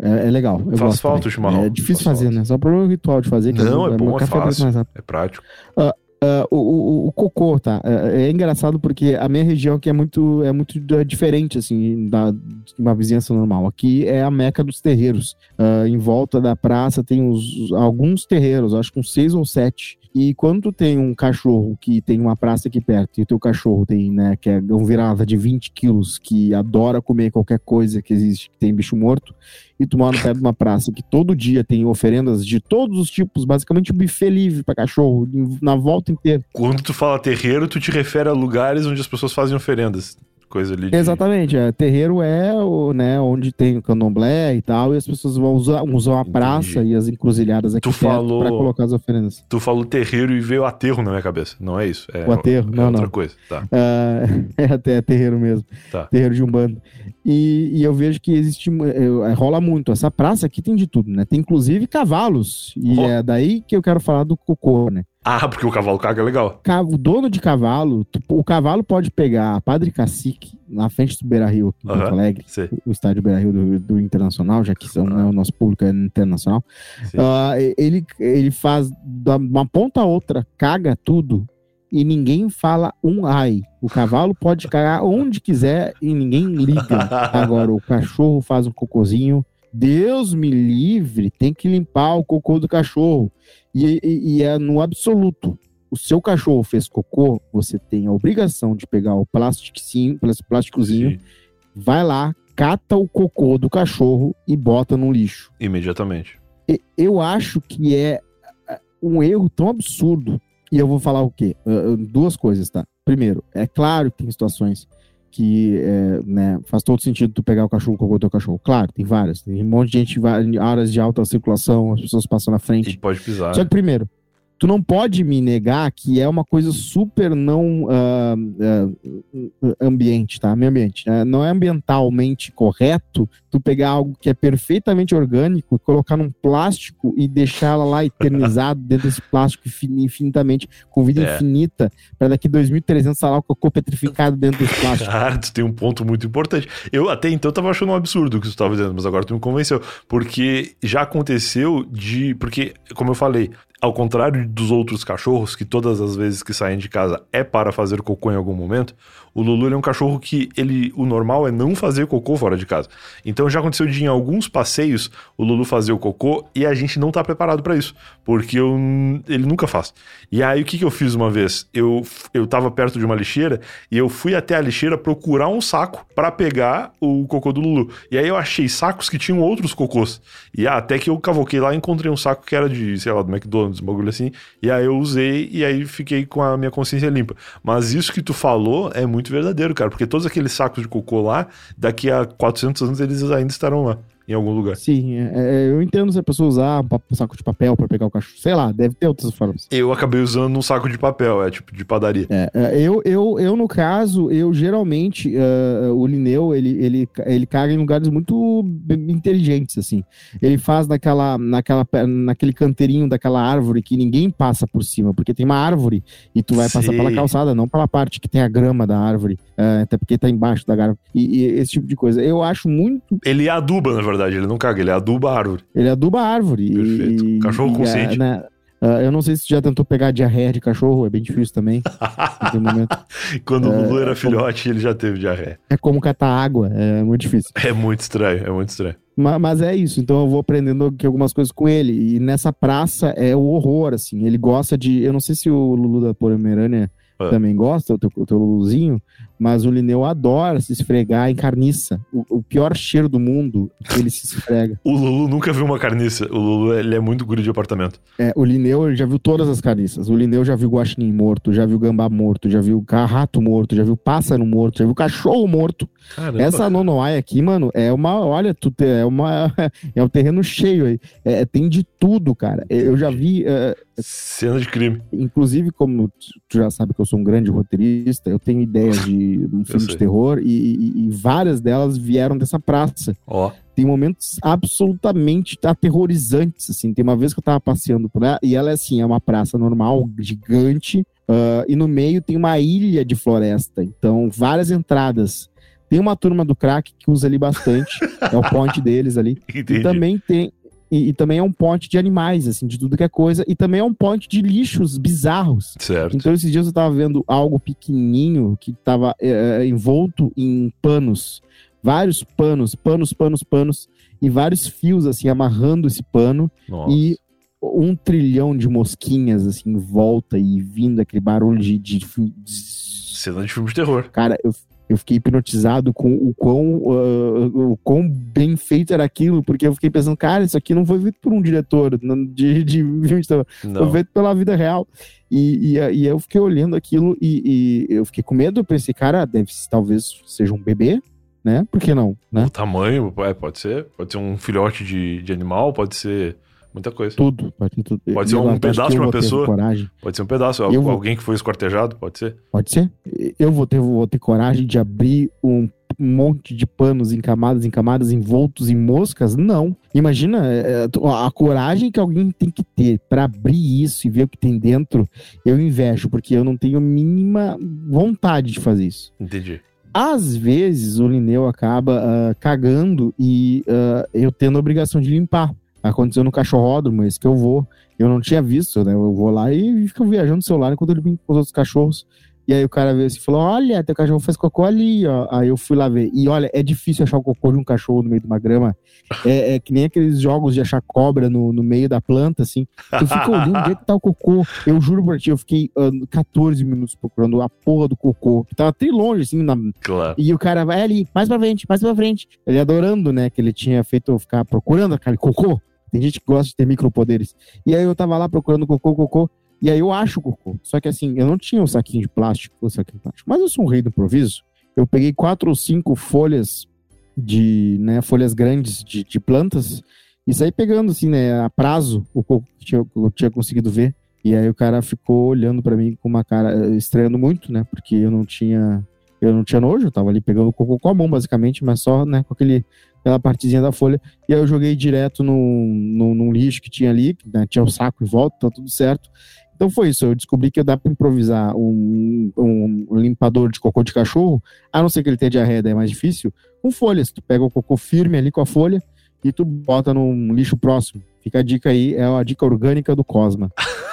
É, é legal. Faz falta também. o chimarrão, É difícil faz fazer, falta. né? Só o problema é ritual de fazer. que Não, é meu bom, é fácil. É prático. Ah, o, o, o cocô, tá? É, é engraçado porque a minha região aqui é muito, é muito da- diferente, assim, da, de uma vizinhança normal. Aqui é a meca dos terreiros. Ah, em volta da praça tem os, alguns terreiros, acho que uns seis ou sete. E quando tu tem um cachorro que tem uma praça aqui perto, e o teu cachorro tem, né, que é um virada de 20 quilos, que adora comer qualquer coisa que existe, que tem bicho morto, e tu mora perto de uma praça que todo dia tem oferendas de todos os tipos, basicamente um buffet livre para cachorro, na volta inteira. Quando tu fala terreiro, tu te refere a lugares onde as pessoas fazem oferendas. Coisa ali. de- Exatamente, é, terreiro é o, né, onde tem o candomblé e tal, e as pessoas vão usar, usam a Entendi. praça e as encruzilhadas aqui Tu perto falou- para colocar as oferendas. Tu falou terreiro e veio aterro na minha cabeça. Não é isso? É, O aterro? é Não, outra não. coisa. Tá. Ah, é até terreiro mesmo, Tá. terreiro de umbanda. E, e eu vejo que existe, eh, rola muito. Essa praça aqui tem de tudo, né? Tem inclusive cavalos. E Ó. é daí que eu quero falar do cocô, né? Ah, porque o cavalo caga é legal. O dono de cavalo, o cavalo pode pegar a Padre Cacique na frente do Beira Rio, aqui em Porto Aham. Alegre, Sim, o estádio Beira Rio do, do Internacional, já que são, né, o nosso público é internacional. Ah, ele, ele faz da uma ponta a outra, caga tudo e ninguém fala um ai. O cavalo pode cagar onde quiser e ninguém liga. Agora, o cachorro faz um cocôzinho. Deus me livre, tem que limpar o cocô do cachorro. E, e- e é no absoluto. O seu cachorro fez cocô, você tem a obrigação de pegar o plasticinho, plásticozinho, Sim, vai lá, cata o cocô do cachorro e bota no lixo. imediatamente. E- eu acho que é ah, um erro tão absurdo. E eu vou falar o quê? Duas coisas, tá? Primeiro, é claro que tem situações que é, né, faz todo sentido tu pegar o cachorro, o cocô do teu cachorro. Claro, tem várias. Tem um monte de gente, em áreas de alta circulação, as pessoas passam na frente. E pode pisar. Só que, primeiro, tu não pode me negar que é uma coisa super não ah, ah, ambiente, tá? Meio ambiente. né? Não é ambientalmente correto tu pegar algo que é perfeitamente orgânico e colocar num plástico e deixá-la lá eternizado dentro desse plástico infin- infinitamente, com vida É. infinita, para daqui 2.300 estar lá o cocô petrificado dentro desse plástico. Cara, tu tem um ponto muito importante. Eu até então tava achando um absurdo o que tu tava dizendo, mas agora tu me convenceu. Porque já aconteceu de. Porque, como eu falei, ao contrário dos outros cachorros, que todas as vezes que saem de casa é para fazer cocô em algum momento, o Lulu é um cachorro que ele, o normal é não fazer cocô fora de casa. Então já aconteceu de em alguns passeios o Lulu fazer o cocô e a gente não tá preparado para isso, porque eu, ele nunca faz. E aí o que, que eu fiz uma vez? Eu, eu tava perto de uma lixeira e eu fui até a lixeira procurar um saco para pegar o cocô do Lulu. E aí eu achei sacos que tinham outros cocôs. E ah, até que eu cavoquei lá e encontrei um saco que era de, sei lá, do McDonald's, um bagulho assim. E aí eu usei e aí fiquei com a minha consciência limpa. Mas isso que tu falou é muito verdadeiro, cara, porque todos aqueles sacos de cocô lá, daqui a 400 anos eles ainda estarão lá, em algum lugar. Sim, é- é, eu entendo se a pessoa usar um saco de papel para pegar o cachorro. Sei lá, deve ter outras formas. Eu acabei usando um saco de papel, é tipo de padaria. É, é, eu, eu, eu, no caso, eu geralmente, eh, o Lineu, ele, ele, ele caga em lugares muito inteligentes, assim. Ele faz naquela, naquela, naquele canteirinho daquela árvore que ninguém passa por cima, porque tem uma árvore e tu vai passar Sei. pela calçada, não pela parte que tem a grama da árvore, eh, até porque tá embaixo da árvore, e, e esse tipo de coisa. Eu acho muito... Ele aduba, na verdade, ele não caga, ele aduba a árvore. Ele aduba a árvore. Perfeito. E, Cachorro e, consciente. eh, né, ah, eu não sei se tu já tentou pegar diarreia de cachorro, é bem difícil também. Quando o Lulu era é, filhote, ele já teve diarreia. É como catar água, é muito difícil. É muito estranho, é muito estranho. Ma- Mas, é isso, então eu vou aprendendo aqui algumas coisas com ele. E nessa praça é o horror, assim. Ele gosta de. Eu não sei se o Lulu da Pomerânia Ah. também gosta, o teu, o teu Luluzinho, mas o Lineu adora se esfregar em carniça. O, o pior cheiro do mundo, ele se esfrega. O Lulu nunca viu uma carniça. O Lulu, ele é muito guri de apartamento. É, o Lineu ele já viu todas as carniças. O Lineu já viu guaxinim morto, já viu gambá morto, já viu rato morto, já viu pássaro morto, já viu cachorro morto. Caramba. Essa Nonoai aqui, mano, é uma. Olha, tu é uma. É um terreno cheio aí. É, tem de tudo, cara. Eu já vi. é, Cena de crime. inclusive, como tu já sabe que eu sou um grande roteirista, eu tenho ideias de um filme de terror e, e- e várias delas vieram dessa praça. Ó. Tem momentos absolutamente aterrorizantes, assim. Tem uma vez que eu tava passeando por lá e ela é assim, é uma praça normal, gigante, ah, e no meio tem uma ilha de floresta. Então, várias entradas. Tem uma turma do crack que usa ali bastante, é o point deles ali. Entendi. E também tem. E, e também é um ponte de animais, assim, de tudo que é coisa. E também é um ponte de lixos bizarros. Certo. Então, esses dias eu tava vendo algo pequenininho que tava é, envolto em panos. Vários panos, panos, panos, panos. E vários fios, assim, amarrando esse pano. Nossa. E um trilhão de mosquinhas, assim, em volta e vindo aquele barulho de. de- de- Cena de filme de terror. Cara, eu, eu fiquei hipnotizado com o quão, ah, o quão bem feito era aquilo, porque eu fiquei pensando, cara, isso aqui não foi feito por um diretor de, de foi feito pela vida real. E, e, e eu fiquei olhando aquilo e, e eu fiquei com medo, eu pensei, cara, deve talvez seja um bebê, né? Por que não, né? O tamanho, é, pode ser. Pode ser um filhote de, de animal, pode ser muita coisa. Tudo. Pode, ser tudo. Pode ser um pedaço de uma vou pessoa. Coragem. Pode ser um pedaço. Eu vou- Alguém que foi esquartejado, pode ser. Pode ser? Eu vou ter, vou ter coragem de abrir um monte de panos em camadas, em camadas, envoltos em moscas. Não. Imagina é, a coragem que alguém tem que ter para abrir isso e ver o que tem dentro. Eu invejo, porque eu não tenho a mínima vontade de fazer isso. Entendi. Às vezes o Lineu acaba uh, cagando e uh, eu tendo a obrigação de limpar. Aconteceu no cachorródromo, esse que eu vou. Eu não tinha visto, né? Eu vou lá e fico viajando no celular enquanto ele limpa os outros cachorros. E aí o cara veio assim e falou: Olha, teu cachorro faz cocô ali, ó. Aí eu fui lá ver. E olha, é difícil achar o cocô de um cachorro no meio de uma grama. É, é que nem aqueles jogos de achar cobra no, no meio da planta, assim. Tu fica olhando onde é que tá o cocô. Eu juro por ti, eu fiquei uh, 14 minutos procurando a porra do cocô. Que tava até longe, assim. Na... Claro. E o cara vai ali, mais pra frente, mais pra frente. Ele adorando, né? Que ele tinha feito eu ficar procurando aquele cocô. Tem gente que gosta de ter micropoderes. E aí eu tava lá procurando cocô, cocô. E aí eu acho o cocô. Só que assim, eu não tinha um saquinho de plástico, o saquinho de plástico. Mas eu sou um rei do improviso. Eu peguei quatro ou cinco folhas de, né, folhas grandes de, de plantas e saí pegando assim, né, a prazo o coco que eu tinha conseguido ver. E aí o cara ficou olhando para mim com uma cara eh, estranhando muito, né? Porque eu não tinha eu não tinha nojo, eu tava ali pegando o cocô com a mão, basicamente, mas só, né, com aquele, aquela partezinha da folha. E aí eu joguei direto no, no, num lixo que tinha ali, né, tinha o saco em volta, tá tudo certo. Então foi isso, eu descobri que dá para improvisar um, um, limpador de cocô de cachorro, a não ser que ele tenha diarreia, daí é mais difícil, com folhas. Tu pega o cocô firme ali com a folha e tu bota num lixo próximo. Fica a dica aí, é a dica orgânica do Cosma.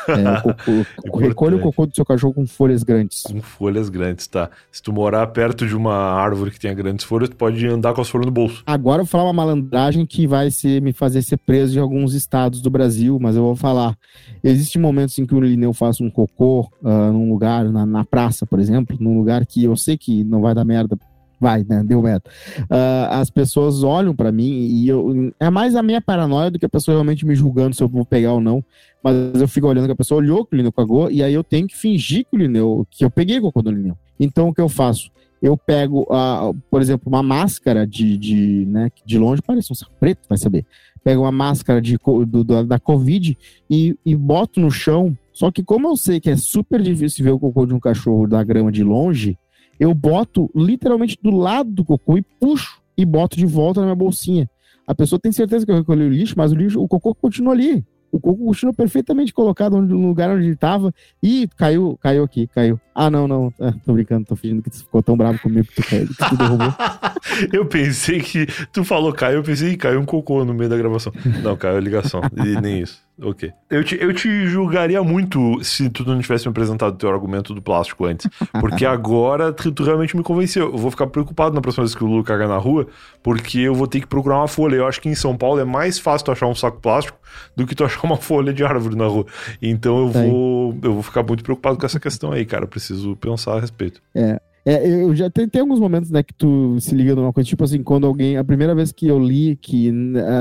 É, cocô, recolhe o cocô do seu cachorro com folhas grandes. Com folhas grandes, tá. Se tu morar perto de uma árvore que tenha grandes folhas, tu pode andar com as folhas no bolso. Agora eu vou falar uma malandragem que vai ser, me fazer ser preso em alguns estados do Brasil, mas eu vou falar. Existem momentos em que o Lineu faz um cocô uh, num lugar, na, na praça, por exemplo, num lugar que eu sei que não vai dar merda vai, né? Deu merda. Uh, as pessoas olham para mim e eu, é mais a minha paranoia do que a pessoa realmente me julgando se eu vou pegar ou não. Mas eu fico olhando que a pessoa olhou que o Lineu cagou e aí eu tenho que fingir que o Lineu, que eu peguei cocô do Lineu. Então o que eu faço? Eu pego, uh, por exemplo, uma máscara de, de, né, de longe, parece um saco preto, vai saber. Pego uma máscara de, do, da Covid e, e boto no chão. Só que como eu sei que é super difícil ver o cocô de um cachorro da grama de longe, eu boto literalmente do lado do cocô e puxo e boto de volta na minha bolsinha. A pessoa tem certeza que eu recolhi o lixo, mas o lixo, o cocô continua ali. O coco continua perfeitamente colocado no lugar onde ele estava. e caiu, caiu aqui, caiu. Ah, não, não. Ah, tô brincando, tô fingindo que tu ficou tão bravo comigo que tu, caiu, que tu derrubou. eu pensei que. Tu falou caiu, eu pensei que caiu um cocô no meio da gravação. Não, caiu a ligação. E nem isso. Ok. Eu te, eu te julgaria muito se tu não tivesse me apresentado o teu argumento do plástico antes. Porque agora tu, tu, realmente me convenceu. Eu vou ficar preocupado na próxima vez que o Lu cagar na rua, porque eu vou ter que procurar uma folha. Eu acho que em São Paulo é mais fácil tu achar um saco plástico do que tu achar uma folha de árvore na rua. Então eu vou, eu vou ficar muito preocupado com essa questão aí, cara. Eu preciso pensar a respeito. É. É, eu já tem, tem alguns momentos, né, que tu se liga numa coisa, tipo assim, quando alguém. A primeira vez que eu li que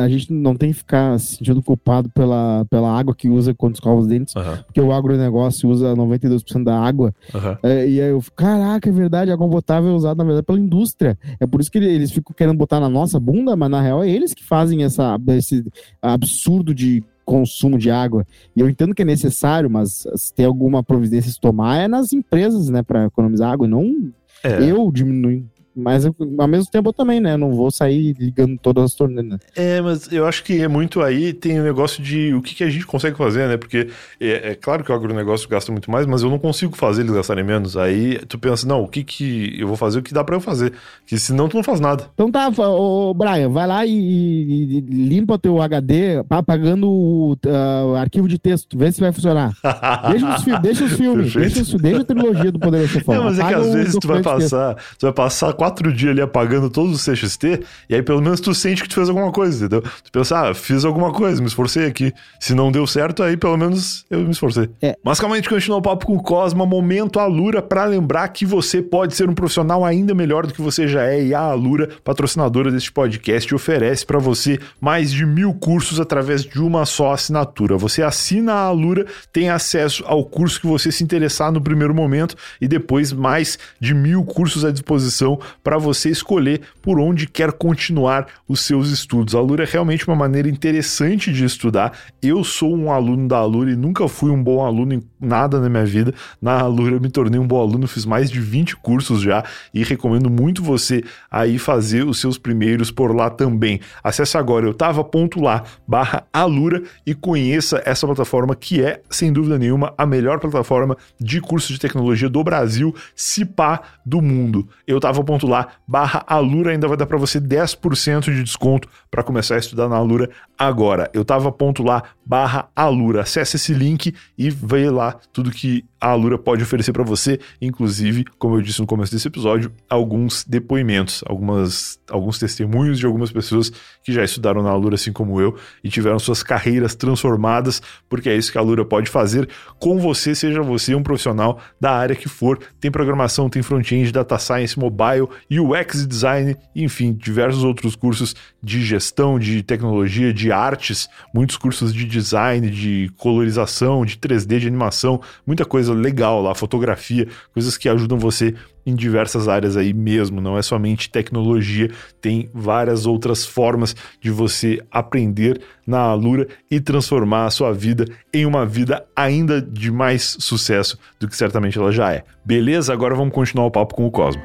a gente não tem que ficar se sentindo culpado pela, pela água que usa quando escova os dentes, uhum. porque o agronegócio usa 92% da água. Uhum. É, e aí eu fico, caraca, é verdade, a água potável é usada, na verdade, pela indústria. É por isso que eles ficam querendo botar na nossa bunda, mas na real é eles que fazem essa, esse absurdo de consumo de água. E eu entendo que é necessário, mas se tem alguma providência a tomar é nas empresas, né, para economizar água, não é. eu diminuir mas eu, ao mesmo tempo eu também, né? Não vou sair ligando todas as torneiras. É, mas eu acho que é muito aí, tem o um negócio de o que, que a gente consegue fazer, né? Porque é, é, claro que o agronegócio gasta muito mais, mas eu não consigo fazer eles gastarem menos. Aí tu pensa, não, o que que eu vou fazer, o que dá pra eu fazer? Que senão tu não faz nada. Então tá, ô, Brian, vai lá e, e, e limpa o teu HD apagando o uh, arquivo de texto, vê se vai funcionar. deixa os, fi deixa os filmes, deixa, os, deixa a trilogia do Poder Chefão. É, mas é que às vezes tu vai passar, tu vai passar quatro dias ali apagando todos os CXT, e aí pelo menos tu sente que tu fez alguma coisa, entendeu? Tu pensa, ah, fiz alguma coisa, me esforcei aqui. Se não deu certo, aí pelo menos eu me esforcei. É. Mas calma aí, a gente continua o papo com o Cosma, momento Alura, para lembrar que você pode ser um profissional ainda melhor do que você já é, e a Alura, patrocinadora deste podcast, oferece para você mais de mil cursos através de uma só assinatura. Você assina a Alura, tem acesso ao curso que você se interessar no primeiro momento, e depois mais de mil cursos à disposição para você escolher por onde quer continuar os seus estudos. A Alura é realmente uma maneira interessante de estudar. Eu sou um aluno da Alura e nunca fui um bom aluno em nada na minha vida. Na Alura eu me tornei um bom aluno, fiz mais de 20 cursos já e recomendo muito você aí fazer os seus primeiros por lá também. Acesse agora eu tava.lá barra Alura e conheça essa plataforma que é, sem dúvida nenhuma, a melhor plataforma de curso de tecnologia do Brasil, se pá do mundo. Eu tava.lá barra Alura ainda vai dar para você 10% de desconto para começar a estudar na Alura agora. Eu tava.lá barra Alura. Acesse esse link e veja lá tudo que a Alura pode oferecer para você, inclusive, como eu disse no começo desse episódio, alguns depoimentos, algumas, alguns testemunhos de algumas pessoas que já estudaram na Alura, assim como eu, e tiveram suas carreiras transformadas, porque é isso que a Alura pode fazer com você, seja você um profissional da área que for. Tem programação, tem front-end, data science, mobile, UX design, enfim, diversos outros cursos de gestão, de tecnologia, de artes, muitos cursos de design, de colorização, de 3D, de animação, muita coisa legal lá, fotografia, coisas que ajudam você em diversas áreas aí mesmo, não é somente tecnologia, tem várias outras formas de você aprender na Alura e transformar a sua vida em uma vida ainda de mais sucesso do que certamente ela já é. Beleza? Agora vamos continuar o papo com o Cosmo.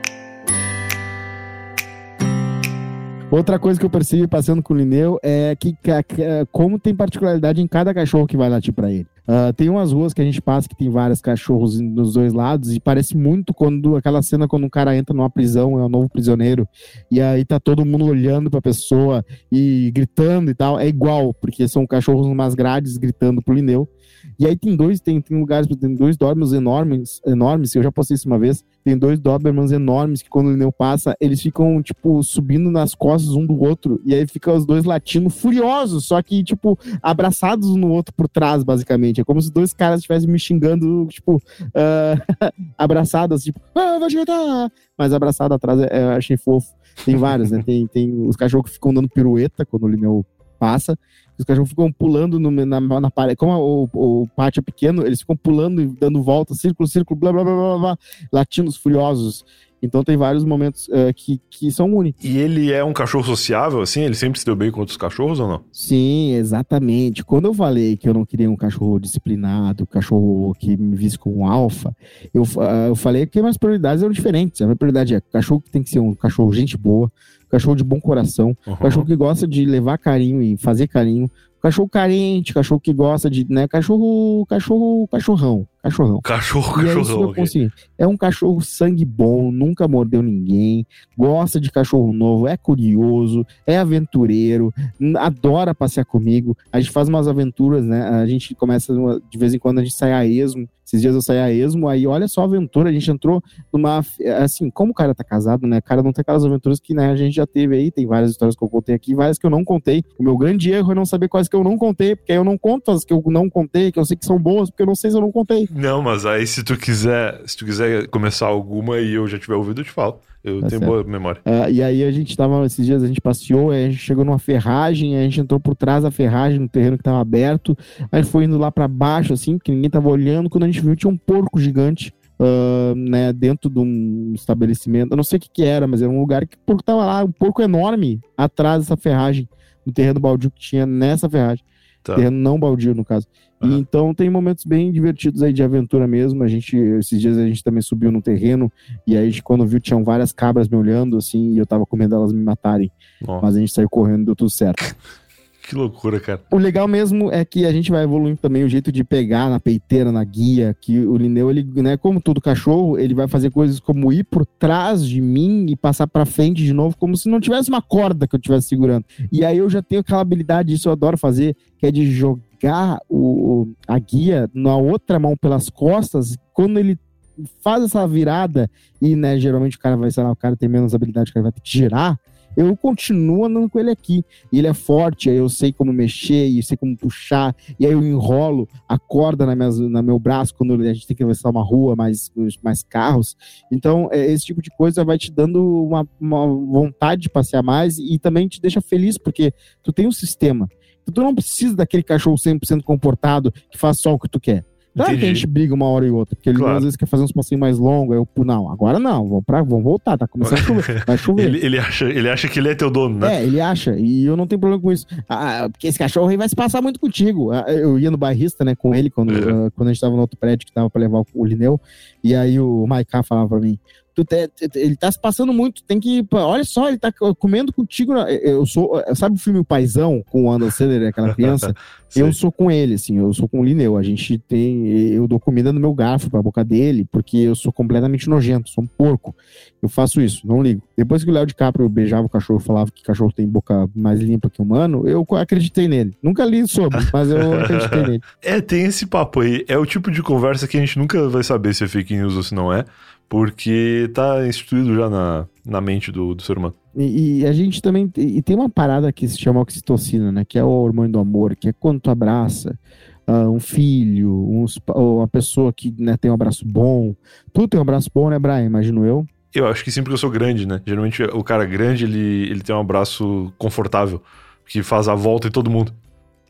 Outra coisa que eu percebi passando com o Lineu é que, que como tem particularidade em cada cachorro que vai latir para ele. Uh, tem umas ruas que a gente passa que tem vários cachorros nos dois lados e parece muito quando aquela cena quando um cara entra numa prisão, é um novo prisioneiro, e aí tá todo mundo olhando pra pessoa e gritando e tal. É igual, porque são cachorros umas grades gritando pro Lineu. E aí tem dois, tem, tem lugares, tem dois Dobermans enormes, enormes, eu já postei isso uma vez, tem dois Dobermans enormes que quando o Lineu passa, eles ficam, tipo, subindo nas costas um do outro, e aí ficam os dois latindo furiosos, só que, tipo, abraçados um no outro por trás, basicamente. É como se dois caras estivessem me xingando, tipo, uh, abraçados, tipo, ah, vai chegar! Mas abraçado atrás, é, eu achei fofo. Tem vários, né? Tem, tem os cachorros que ficam dando pirueta quando o Lineu passa. Os cachorros ficam pulando no, na, na parede. Como o, o pátio é pequeno, eles ficam pulando e dando volta, círculo, círculo, blá, blá, blá, blá, blá latinos furiosos. Então tem vários momentos uh, que, que são únicos. E ele é um cachorro sociável, assim? Ele sempre se deu bem com outros cachorros ou não? Sim, exatamente. Quando eu falei que eu não queria um cachorro disciplinado, um cachorro que me visse como um alfa, eu, uh, eu falei que minhas prioridades eram diferentes. A minha prioridade é cachorro que tem que ser um cachorro gente boa, cachorro de bom coração, uhum. cachorro que gosta de levar carinho e fazer carinho, cachorro carente, cachorro que gosta de, né, cachorro, cachorro, cachorrão, cachorrão. Cachorro, e cachorrão. É, okay. é um cachorro sangue bom, nunca mordeu ninguém, gosta de cachorro novo, é curioso, é aventureiro, adora passear comigo. A gente faz umas aventuras, né? A gente começa de vez em quando a gente sai a esmo. Esses dias eu saí a esmo, aí olha só a aventura, a gente entrou numa. Assim, como o cara tá casado, né? O cara não tem aquelas aventuras que né, a gente já teve aí, tem várias histórias que eu contei aqui, várias que eu não contei. O meu grande erro é não saber quais que eu não contei, porque aí eu não conto as que eu não contei, que eu sei que são boas, porque eu não sei se eu não contei. Não, mas aí se tu quiser, se tu quiser começar alguma e eu já tiver ouvido, eu te falo. Eu tá tenho certo. boa memória. Uh, e aí a gente tava, esses dias a gente passeou, a gente chegou numa ferragem, a gente entrou por trás da ferragem, no terreno que tava aberto, a gente foi indo lá para baixo, assim, porque ninguém tava olhando, quando a gente viu tinha um porco gigante. Uh, né, dentro de um estabelecimento, eu não sei o que, que era, mas era um lugar que o porco tava lá, um porco enorme atrás dessa ferragem, no terreno baldio que tinha nessa ferragem. Tá. Terreno não baldio, no caso. Uhum. E, então tem momentos bem divertidos aí de aventura mesmo. A gente, esses dias a gente também subiu no terreno e aí quando viu tinham várias cabras me olhando assim e eu tava com medo delas me matarem. Oh. Mas a gente saiu correndo e deu tudo certo. Que loucura, cara. O legal mesmo é que a gente vai evoluindo também o jeito de pegar na peiteira, na guia, que o Lineu, ele, né, como todo cachorro, ele vai fazer coisas como ir por trás de mim e passar para frente de novo, como se não tivesse uma corda que eu estivesse segurando. E aí eu já tenho aquela habilidade, isso eu adoro fazer, que é de jogar o, a guia na outra mão pelas costas, quando ele faz essa virada e, né, geralmente o cara vai, sei lá, o cara tem menos habilidade, o cara vai ter que girar, eu continuo andando com ele aqui. E ele é forte, aí eu sei como mexer, e sei como puxar, e aí eu enrolo a corda na, minha, meu braço quando a gente tem que atravessar uma rua, mais, mais carros. Então, é, esse tipo de coisa vai te dando uma, uma vontade de passear mais e também te deixa feliz, porque tu tem um sistema. Então, tu não precisa daquele cachorro 100% comportado que faz só o que tu quer. Claro que a gente briga uma hora e outra, porque ele Claro. às vezes quer fazer uns passinhos mais longos, aí eu, não, agora não, vamos, pra, vamos voltar, tá começando a chover, vai chover. Ele, ele, acha, ele acha que ele é teu dono, né? É, ele acha, e eu não tenho problema com isso. Ah, porque esse cachorro aí vai se passar muito contigo. Ah, Eu ia no bairrista, né, com ele, quando, Uhum. ah, quando a gente tava no outro prédio que tava pra levar o, o Lineu, e aí o Maiká falava pra mim, tu te- ele tá se passando muito, tem que, olha só, ele tá co- comendo contigo, eu sou, sabe o filme O Paizão, com o Anderson Sandler, aquela criança? Eu sou com ele, assim, eu sou com o Lineu. A gente tem. Eu dou comida no meu garfo pra boca dele, porque eu sou completamente nojento, sou um porco. Eu faço isso, não ligo. Depois que o Léo DiCaprio beijava o cachorro e falava que cachorro tem boca mais limpa que humano, eu acreditei nele. Nunca li sobre, mas eu acreditei nele. É, tem esse papo aí. É o tipo de conversa que a gente nunca vai saber se é fake news ou se não é, porque tá instituído já na, na mente do, do ser humano. E, e a gente também. E tem uma parada que se chama oxitocina, né? Que é o hormônio do amor, que é quando tu abraça. ah, um filho, ou uma pessoa que né, tem um abraço bom. Tu tem um abraço bom, né, Brian? Imagino eu. Eu acho que sim, porque eu sou grande, né? Geralmente o cara grande, ele, ele tem um abraço confortável, que faz a volta em todo mundo.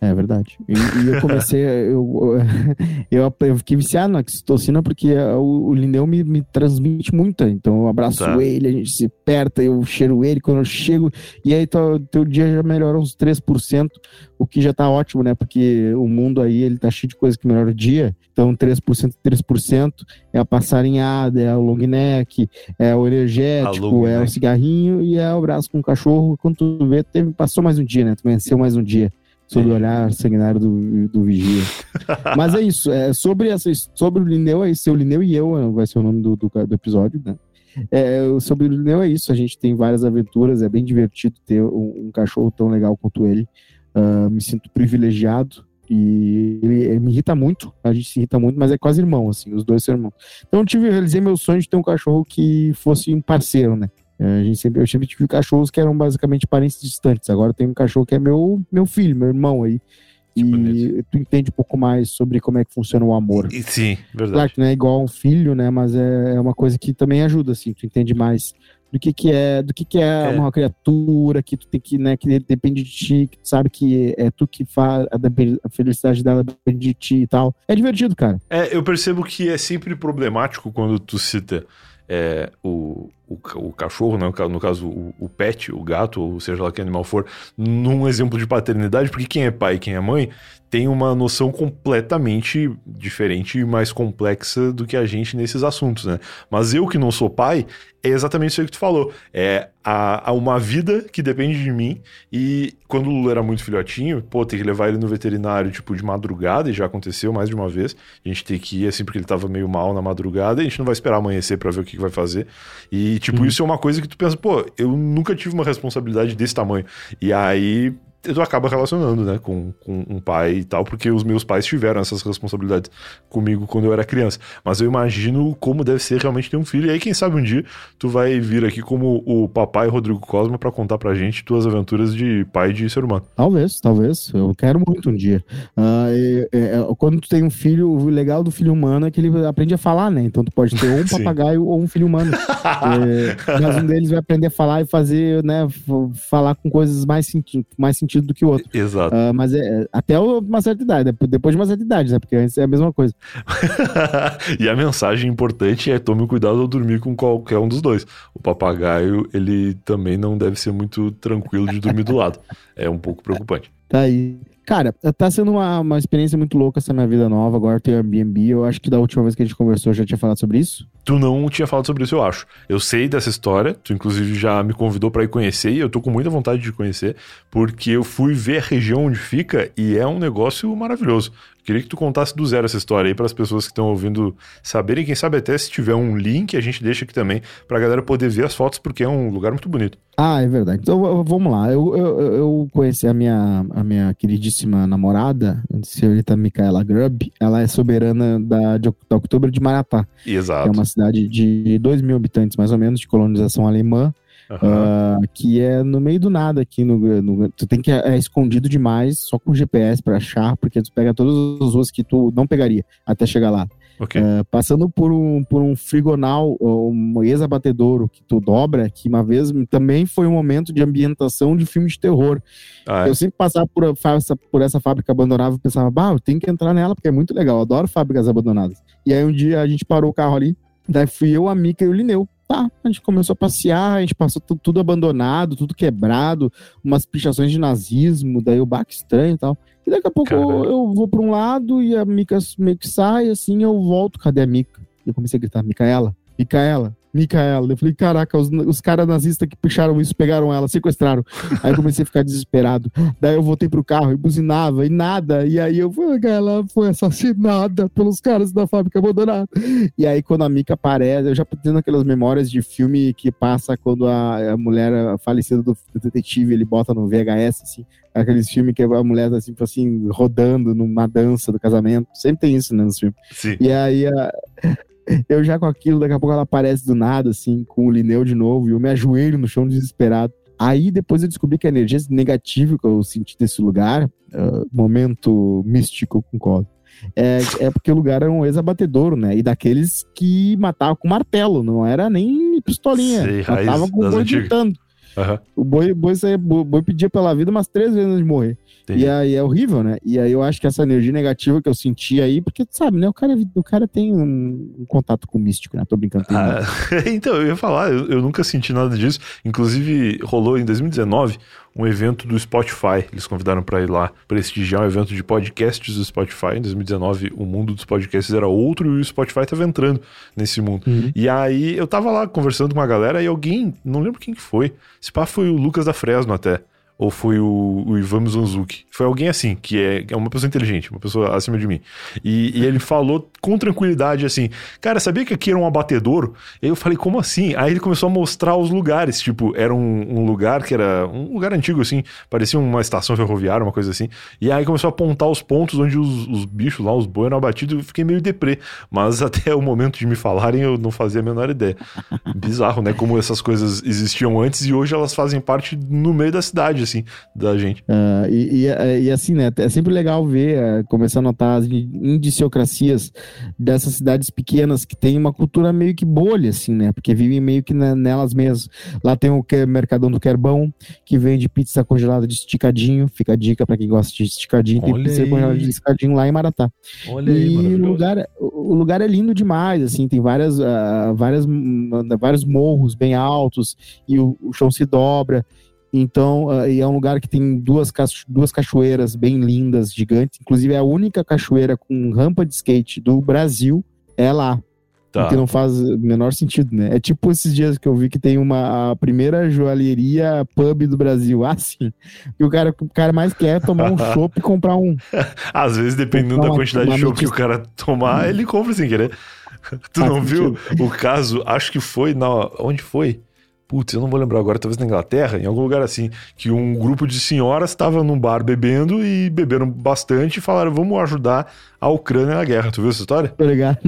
É verdade. E, e eu comecei, eu, eu, eu fiquei viciado na oxitocina porque o, o Lindeu me, me transmite muita. Então eu abraço Tá. ele, a gente se aperta, eu cheiro ele quando eu chego, e aí teu, teu dia já melhora uns 3%, o que já tá ótimo, né? Porque o mundo aí, ele tá cheio de coisa que melhora o dia. Então 3%, 3% é a passarinhada, é o long neck, é o energético, é o neck. cigarrinho e é o abraço com o cachorro. Quando tu vê, teve, passou mais um dia, né? Tu venceu mais um dia sob o olhar sanguinário do, do vigia. Mas é isso, é, sobre, essa, sobre o Lineu, é isso, o Lineu e eu, é, vai ser o nome do, do, do episódio, né? É, sobre o Lineu é isso, a gente tem várias aventuras, é bem divertido ter um, um cachorro tão legal quanto ele. Ah, me sinto privilegiado e ele, ele me irrita muito, a gente se irrita muito, mas é quase irmão, assim, os dois são irmãos. Então eu tive, realizei meu sonho de ter um cachorro que fosse um parceiro, né? É, A gente sempre, eu sempre tive cachorros que eram basicamente parentes distantes. Agora tem um cachorro que é meu, meu filho, meu irmão aí. E tu entende um pouco mais sobre como é que funciona o amor. E, sim, Claro verdade. que não é igual a um filho, né? Mas é, é uma coisa que também ajuda, assim. Tu entende mais do que que é, do que que é, É. uma criatura, que tu tem que, né? Que depende de ti, que tu sabe que é tu que faz, a, a felicidade dela depende de ti e tal. É divertido, cara. É, eu percebo que é sempre problemático quando tu cita é, o, o, o cachorro, né, no ca- no caso o, o pet, o gato, ou seja lá que animal for, num exemplo de paternidade, porque quem é pai e quem é mãe tem uma noção completamente diferente e mais complexa do que a gente nesses assuntos, né? Mas eu que não sou pai, é exatamente isso aí que tu falou. É a, a uma vida que depende de mim e quando o Lula era muito filhotinho, pô, tem que levar ele no veterinário, tipo, de madrugada, e já aconteceu mais de uma vez. A gente tem que ir assim, porque ele tava meio mal na madrugada, e a gente não vai esperar amanhecer pra ver o que, que vai fazer. E, tipo, isso é uma coisa que tu pensa, pô, eu nunca tive uma responsabilidade desse tamanho. E aí tu acaba relacionando, né, com, com um pai e tal, porque os meus pais tiveram essas responsabilidades comigo quando eu era criança. Mas eu imagino como deve ser realmente ter um filho. E aí, quem sabe um dia tu vai vir aqui como o papai Rodrigo Cosma pra contar pra gente tuas aventuras de pai de ser humano. Talvez, talvez. Eu quero muito um dia. E- é, quando tu tem um filho, o legal do filho humano é que ele aprende a falar, né? Então tu pode ter ou um papagaio ou um filho humano. É, mas um deles vai aprender a falar e fazer, né? Falar com coisas mais, mais sentido do que o outro. Exato. Ah, mas é até uma certa idade, depois- depois de uma certa idade, né? Porque antes é a mesma coisa. e a mensagem importante é tome cuidado ao dormir com qualquer um dos dois. O papagaio, ele também não deve ser muito tranquilo de dormir do lado. É um pouco preocupante. Tá aí. Cara, tá sendo uma, uma experiência muito louca essa minha vida nova. Agora tem Airbnb. Eu acho que da última vez que a gente conversou eu já tinha falado sobre isso. Tu não tinha falado sobre isso, eu acho. Eu sei dessa história, tu inclusive já me convidou pra ir conhecer e eu tô com muita vontade de conhecer, porque eu fui ver a região onde fica e é um negócio maravilhoso. Queria que tu contasse do zero essa história aí para as pessoas que estão ouvindo saberem, quem sabe até se tiver um link a gente deixa aqui também pra galera poder ver as fotos, porque é um lugar muito bonito. Ah, é verdade. Então vamos lá. Eu, eu, eu conheci a minha, a minha queridíssima namorada, a senhorita Micaela Grubb. Ela é soberana da, de, da Outubro de Maratá, que é Exato. uma cidade de 2 mil habitantes, mais ou menos, de colonização alemã. Aham. Ah, que é no meio do nada aqui no, no- tu tem que é escondido demais só com GPS pra achar porque tu pega todas as ruas que tu não pegaria até chegar lá Ok. Uh, passando por um, por um frigonal, um ex-abatedouro que tu dobra, que uma vez também foi um momento de ambientação de filme de terror. Ah, é? Eu sempre passava por, essa, por essa fábrica abandonada e pensava, bah, eu tenho que entrar nela porque é muito legal, eu adoro fábricas abandonadas. E aí um dia a gente parou o carro ali, daí fui eu, a Mica e o Lineu. Tá, a gente começou a passear, a gente passou tudo, abandonado, tudo quebrado, umas pichações de nazismo, daí o baque estranho e tal. E daqui a pouco eu, eu, vou para um lado e a Mika meio que sai, assim, eu volto, cadê a Mika? Eu comecei a gritar, Micaela, Micaela, Micaela. Eu falei, caraca, os, os caras nazistas que puxaram isso, pegaram ela, sequestraram. Aí eu comecei a ficar desesperado. Daí eu voltei pro carro e buzinava e nada. E aí eu falei, ela foi assassinada pelos caras da fábrica abandonada. E aí quando a Mika aparece, eu já tendo aquelas memórias de filme que passa quando a, a mulher falecida do, do detetive, ele bota no VHS, assim, aqueles filmes que a mulher tá assim, assim, rodando numa dança do casamento. Sempre tem isso, né, nos filmes. Sim. E aí a, eu já com aquilo, daqui a pouco ela aparece do nada, assim, com o Lineu de novo, e eu me ajoelho no chão desesperado. Aí depois eu descobri que a energia negativa que eu senti desse lugar, uh, momento místico com colo, é, é porque o lugar era um ex-abatedouro, né? E daqueles que matavam com martelo, não era nem pistolinha. Sei, matava com boi gritando. Uhum. O boi, boi, boi pedia pela vida umas três vezes antes de morrer. Entendi. E aí é horrível, né? E aí eu acho que essa energia negativa que eu senti aí, porque sabe, né? O cara, o cara tem um, um contato com o místico, né? Tô brincando. Ah, então, eu ia falar, eu, eu, nunca senti nada disso. Inclusive, rolou em 2019 um evento do Spotify. Eles convidaram para ir lá prestigiar um evento de podcasts do Spotify. Em 2019, o mundo dos podcasts era outro e o Spotify tava entrando nesse mundo. Uhum. E aí eu tava lá conversando com uma galera e alguém, não lembro quem que foi, esse pá foi o Lucas da Fresno até ou foi o, o Ivan Mizanzuki. Foi alguém assim, que é, é uma pessoa inteligente, uma pessoa acima de mim. E, e, ele falou com tranquilidade assim: Cara, sabia que aqui era um abatedouro? Eu falei: Como assim? Aí ele começou a mostrar os lugares. Tipo, era um, um lugar que era um lugar antigo, assim, parecia uma estação ferroviária, uma coisa assim. E aí começou a apontar os pontos onde os, os bichos lá, os boi eram abatidos. Eu fiquei meio deprê. Mas até o momento de me falarem, eu não fazia a menor ideia. Bizarro, né? Como essas coisas existiam antes e hoje elas fazem parte no meio da cidade assim, da gente. Uh, e, e, e, assim, né, é sempre legal ver, uh, começar a notar as indiciocracias dessas cidades pequenas que tem uma cultura meio que bolha, assim, né, porque vivem meio que na, nelas mesmas. Lá tem o Mercadão do Querbão, que vende pizza congelada de esticadinho, fica a dica para quem gosta de esticadinho, tem Olha pizza aí. congelada de esticadinho lá em Maratá. Olha e aí, o lugar, o lugar é lindo demais, assim, tem várias, uh, várias, vários morros bem altos e o, o chão se dobra. Então, uh, é um lugar que tem duas, duas cachoeiras bem lindas, gigantes. Inclusive, é a única cachoeira com rampa de skate do Brasil é lá. Tá. Que não faz o menor sentido, né? É tipo esses dias que eu vi que tem uma a primeira joalheria pub do Brasil. Ah, sim. E o cara, o cara mais quer tomar um chopp e comprar um. Às vezes, dependendo da quantidade de chopp que o cara tomar, ele compra sem querer. Tu não viu o caso? Acho que foi na. Onde foi? Putz, eu não vou lembrar agora, talvez na Inglaterra, em algum lugar assim, que um grupo de senhoras estava num bar bebendo e beberam bastante e falaram, vamos ajudar a Ucrânia na guerra. Tu viu essa história? Obrigado.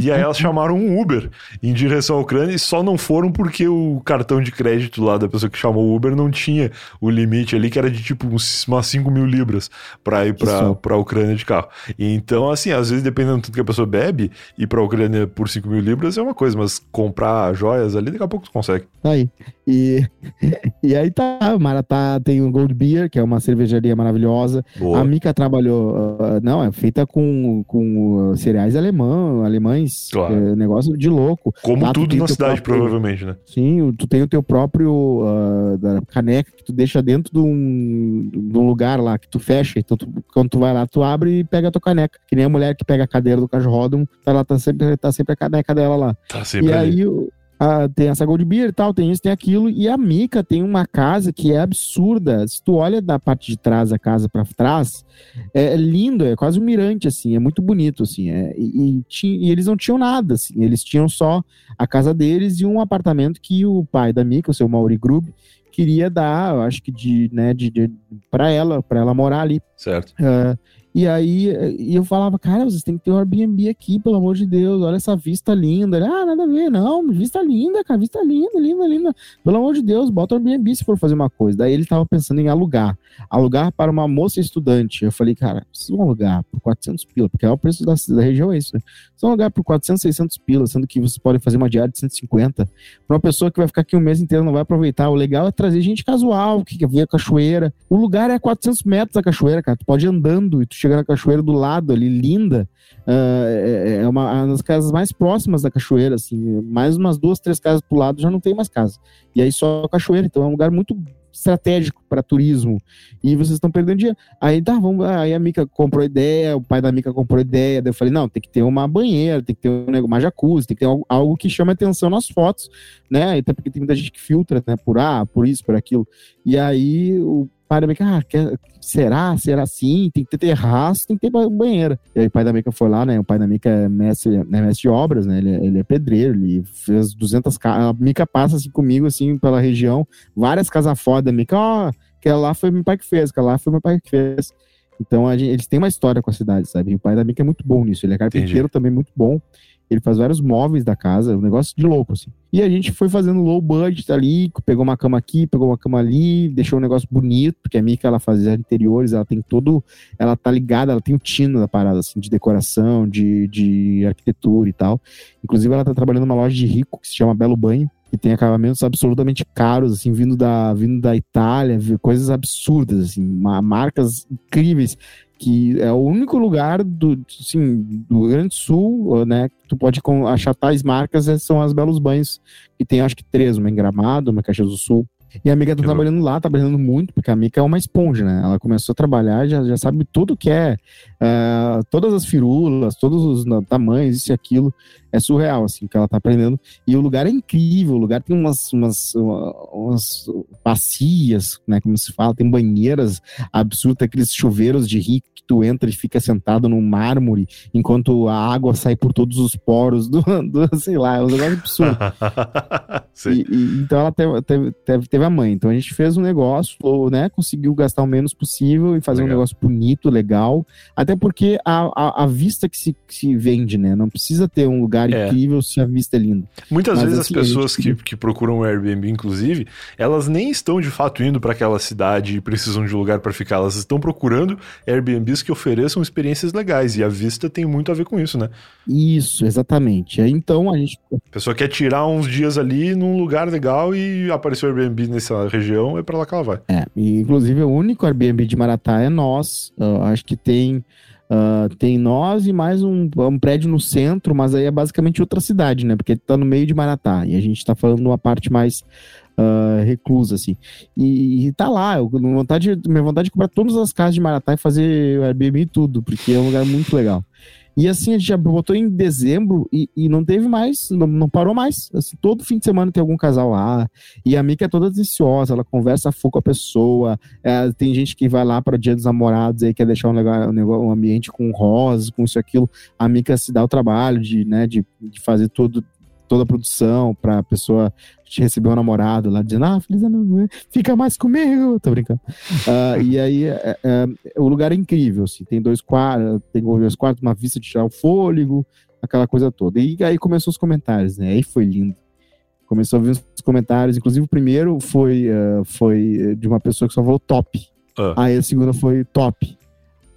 E aí elas chamaram um Uber em direção à Ucrânia e só não foram porque o cartão de crédito lá da pessoa que chamou o Uber não tinha o limite ali, que era de tipo uns, umas 5 mil libras pra ir pra, pra Ucrânia de carro. Então, assim, às vezes, dependendo do tanto que a pessoa bebe, ir pra Ucrânia por 5 mil libras é uma coisa, mas comprar joias ali, daqui a pouco tu consegue. Tá aí. E, e aí tá, Maratá tem o Gold Beer, que é uma cervejaria maravilhosa. Boa. A Mica trabalhou, uh, não, é feita com, com cereais alemão, alemães, Claro. é, negócio de louco. Como Lá tu tudo o na cidade, próprio- provavelmente, né? Sim, tu tem o teu próprio uh, da caneca que tu deixa dentro de um, de um lugar lá que tu fecha. Então, tu- quando tu vai lá, tu abre e pega a tua caneca. Que nem a mulher que pega a cadeira do Cajrodon, tá lá, tá sempre, tá sempre a caneca dela lá. Tá sempre E ali. aí o- a- tem essa Gold Beer e tal, tem isso, tem aquilo. E a Mica tem uma casa que é absurda. Se tu olha da parte de trás da casa pra trás, é lindo, é quase um mirante, assim, é muito bonito, assim. é- e, e ti- e eles não tinham nada, assim, eles tinham só a casa deles e um apartamento que o pai da Mica, o seu Mauri Grub, queria dar, eu acho que de, né, de, de, pra ela, pra ela morar ali. Certo. Ah, E aí e eu falava, cara, vocês têm que ter um Airbnb aqui, pelo amor de Deus, olha essa vista linda. Ele, ah, nada a ver, não, vista linda, cara, vista linda, linda, linda. Pelo amor de Deus, bota o Airbnb se for fazer uma coisa. Daí ele tava pensando em alugar, alugar para uma moça estudante. Eu falei, cara, vão alugar por 400 pila, porque é o preço da, da região, é isso, né? Vão alugar por 400, 600 pila, sendo que vocês podem fazer uma diária de 150. Para uma pessoa que vai ficar aqui um mês inteiro, não vai aproveitar. O legal é trazer gente casual, que quer ver a cachoeira. O lugar é 400 metros da cachoeira, cara. Tu pode ir andando e tu chega na cachoeira do lado ali, linda. Uh, é uma, uma das casas mais próximas da cachoeira, assim. Mais umas duas, três casas pro lado já não tem mais casa. E aí só cachoeira. Então é um lugar muito estratégico para turismo e vocês estão perdendo dinheiro. Aí tá, vamos, aí a Mica comprou ideia, o pai da Mica comprou ideia, daí eu falei, não, tem que ter uma banheira, tem que ter um, uma jacuzzi, tem que ter algo, algo que chame atenção nas fotos, né? Até porque tem muita gente que filtra, né, por ah, por isso, por aquilo. E aí o pai da Meca, ah, quer, será? Será assim? Tem que ter terraço, tem que ter banheira. E aí o pai da Meca foi lá, né? O pai da Meca é mestre, é mestre de obras, né? Ele, é, ele é pedreiro, ele fez 200 casas. A Mica passa assim comigo, assim, pela região, várias casas foda. A Mica, ó, oh, aquela lá foi meu pai que fez, aquela lá foi meu pai que fez. Então gente, eles têm uma história com a cidade, sabe? E o pai da Mica é muito bom nisso. Ele é carpinteiro Entendi. também muito bom. Ele faz vários móveis da casa, um negócio de louco, assim. E a gente foi fazendo low budget ali, pegou uma cama aqui, pegou uma cama ali, deixou um negócio bonito, porque a Mika, ela fazia interiores, ela tem todo, ela tá ligada, ela tem o tino da parada, assim, de decoração, de, de arquitetura e tal. Inclusive, ela tá trabalhando numa loja de rico, que se chama Belo Banho, que tem acabamentos absolutamente caros, assim, vindo da, vindo da Itália, coisas absurdas, assim, marcas incríveis que é o único lugar do, assim, do Rio Grande do Sul, né, que tu pode achar tais marcas, é, são as Belos Banhos, que tem acho que três, uma em Gramado, uma em Caxias do Sul. E a amiga tá trabalhando lá, tá trabalhando muito, porque a Mica é uma esponja, né? Ela começou a trabalhar, já, já sabe tudo que é, uh, todas as firulas, todos os tamanhos, isso e aquilo. É surreal, assim, que ela tá aprendendo. E o lugar é incrível, o lugar tem umas, umas, umas bacias, né? Como se fala, tem banheiras absurdas, aqueles chuveiros de rico que tu entra e fica sentado no mármore, enquanto a água sai por todos os poros do, do sei lá, é um lugar absurdo. e, e, então ela teve, teve, teve, teve, a mãe. Então a gente fez um negócio, né? Conseguiu gastar o menos possível e fazer legal. um negócio bonito, legal. Até porque a, a, a vista que se, que se vende, né? Não precisa ter um lugar lugar é. incrível se a vista é linda. Muitas Mas, vezes assim, as pessoas gente... que, que procuram o Airbnb, inclusive, elas nem estão de fato indo para aquela cidade e precisam de um lugar para ficar. Elas estão procurando Airbnbs que ofereçam experiências legais. E a vista tem muito a ver com isso, né? Isso, exatamente. Então a gente. A pessoa quer tirar uns dias ali num lugar legal e apareceu o Airbnb nessa região, é para lá que ela vai. É, e, inclusive o único Airbnb de Maratá é nós. Eu acho que tem Uh, tem nós e mais um, um, prédio no centro, mas aí é basicamente outra cidade, né? Porque tá no meio de Maratá. E a gente tá falando uma parte mais uh, reclusa, assim. E, e tá lá, eu, vontade, minha vontade de comprar todas as casas de Maratá e fazer Airbnb e tudo, porque é um lugar muito legal. E assim, a gente já botou em dezembro e, e não teve mais, não, não parou mais. Assim, todo fim de semana tem algum casal lá. E a Mika é toda deliciosa, ela conversa fogo com a pessoa. É, tem gente que vai lá para o dia dos namorados aí, quer deixar um, legal, um, ambiente com rosas, com isso e aquilo. A Mika se dá o trabalho de, né, de, de fazer tudo toda a produção pra pessoa te receber um namorado lá dizendo, ah, feliz ano, fica mais comigo, tô brincando. Uh, e aí, é, é, o lugar é incrível, assim, tem dois quartos, tem dois quartos, uma vista de tirar o fôlego, aquela coisa toda. E aí começou os comentários, né, aí foi lindo. Começou a vir os comentários, inclusive o primeiro foi, uh, foi de uma pessoa que só falou top. Uh. Aí a segunda foi top.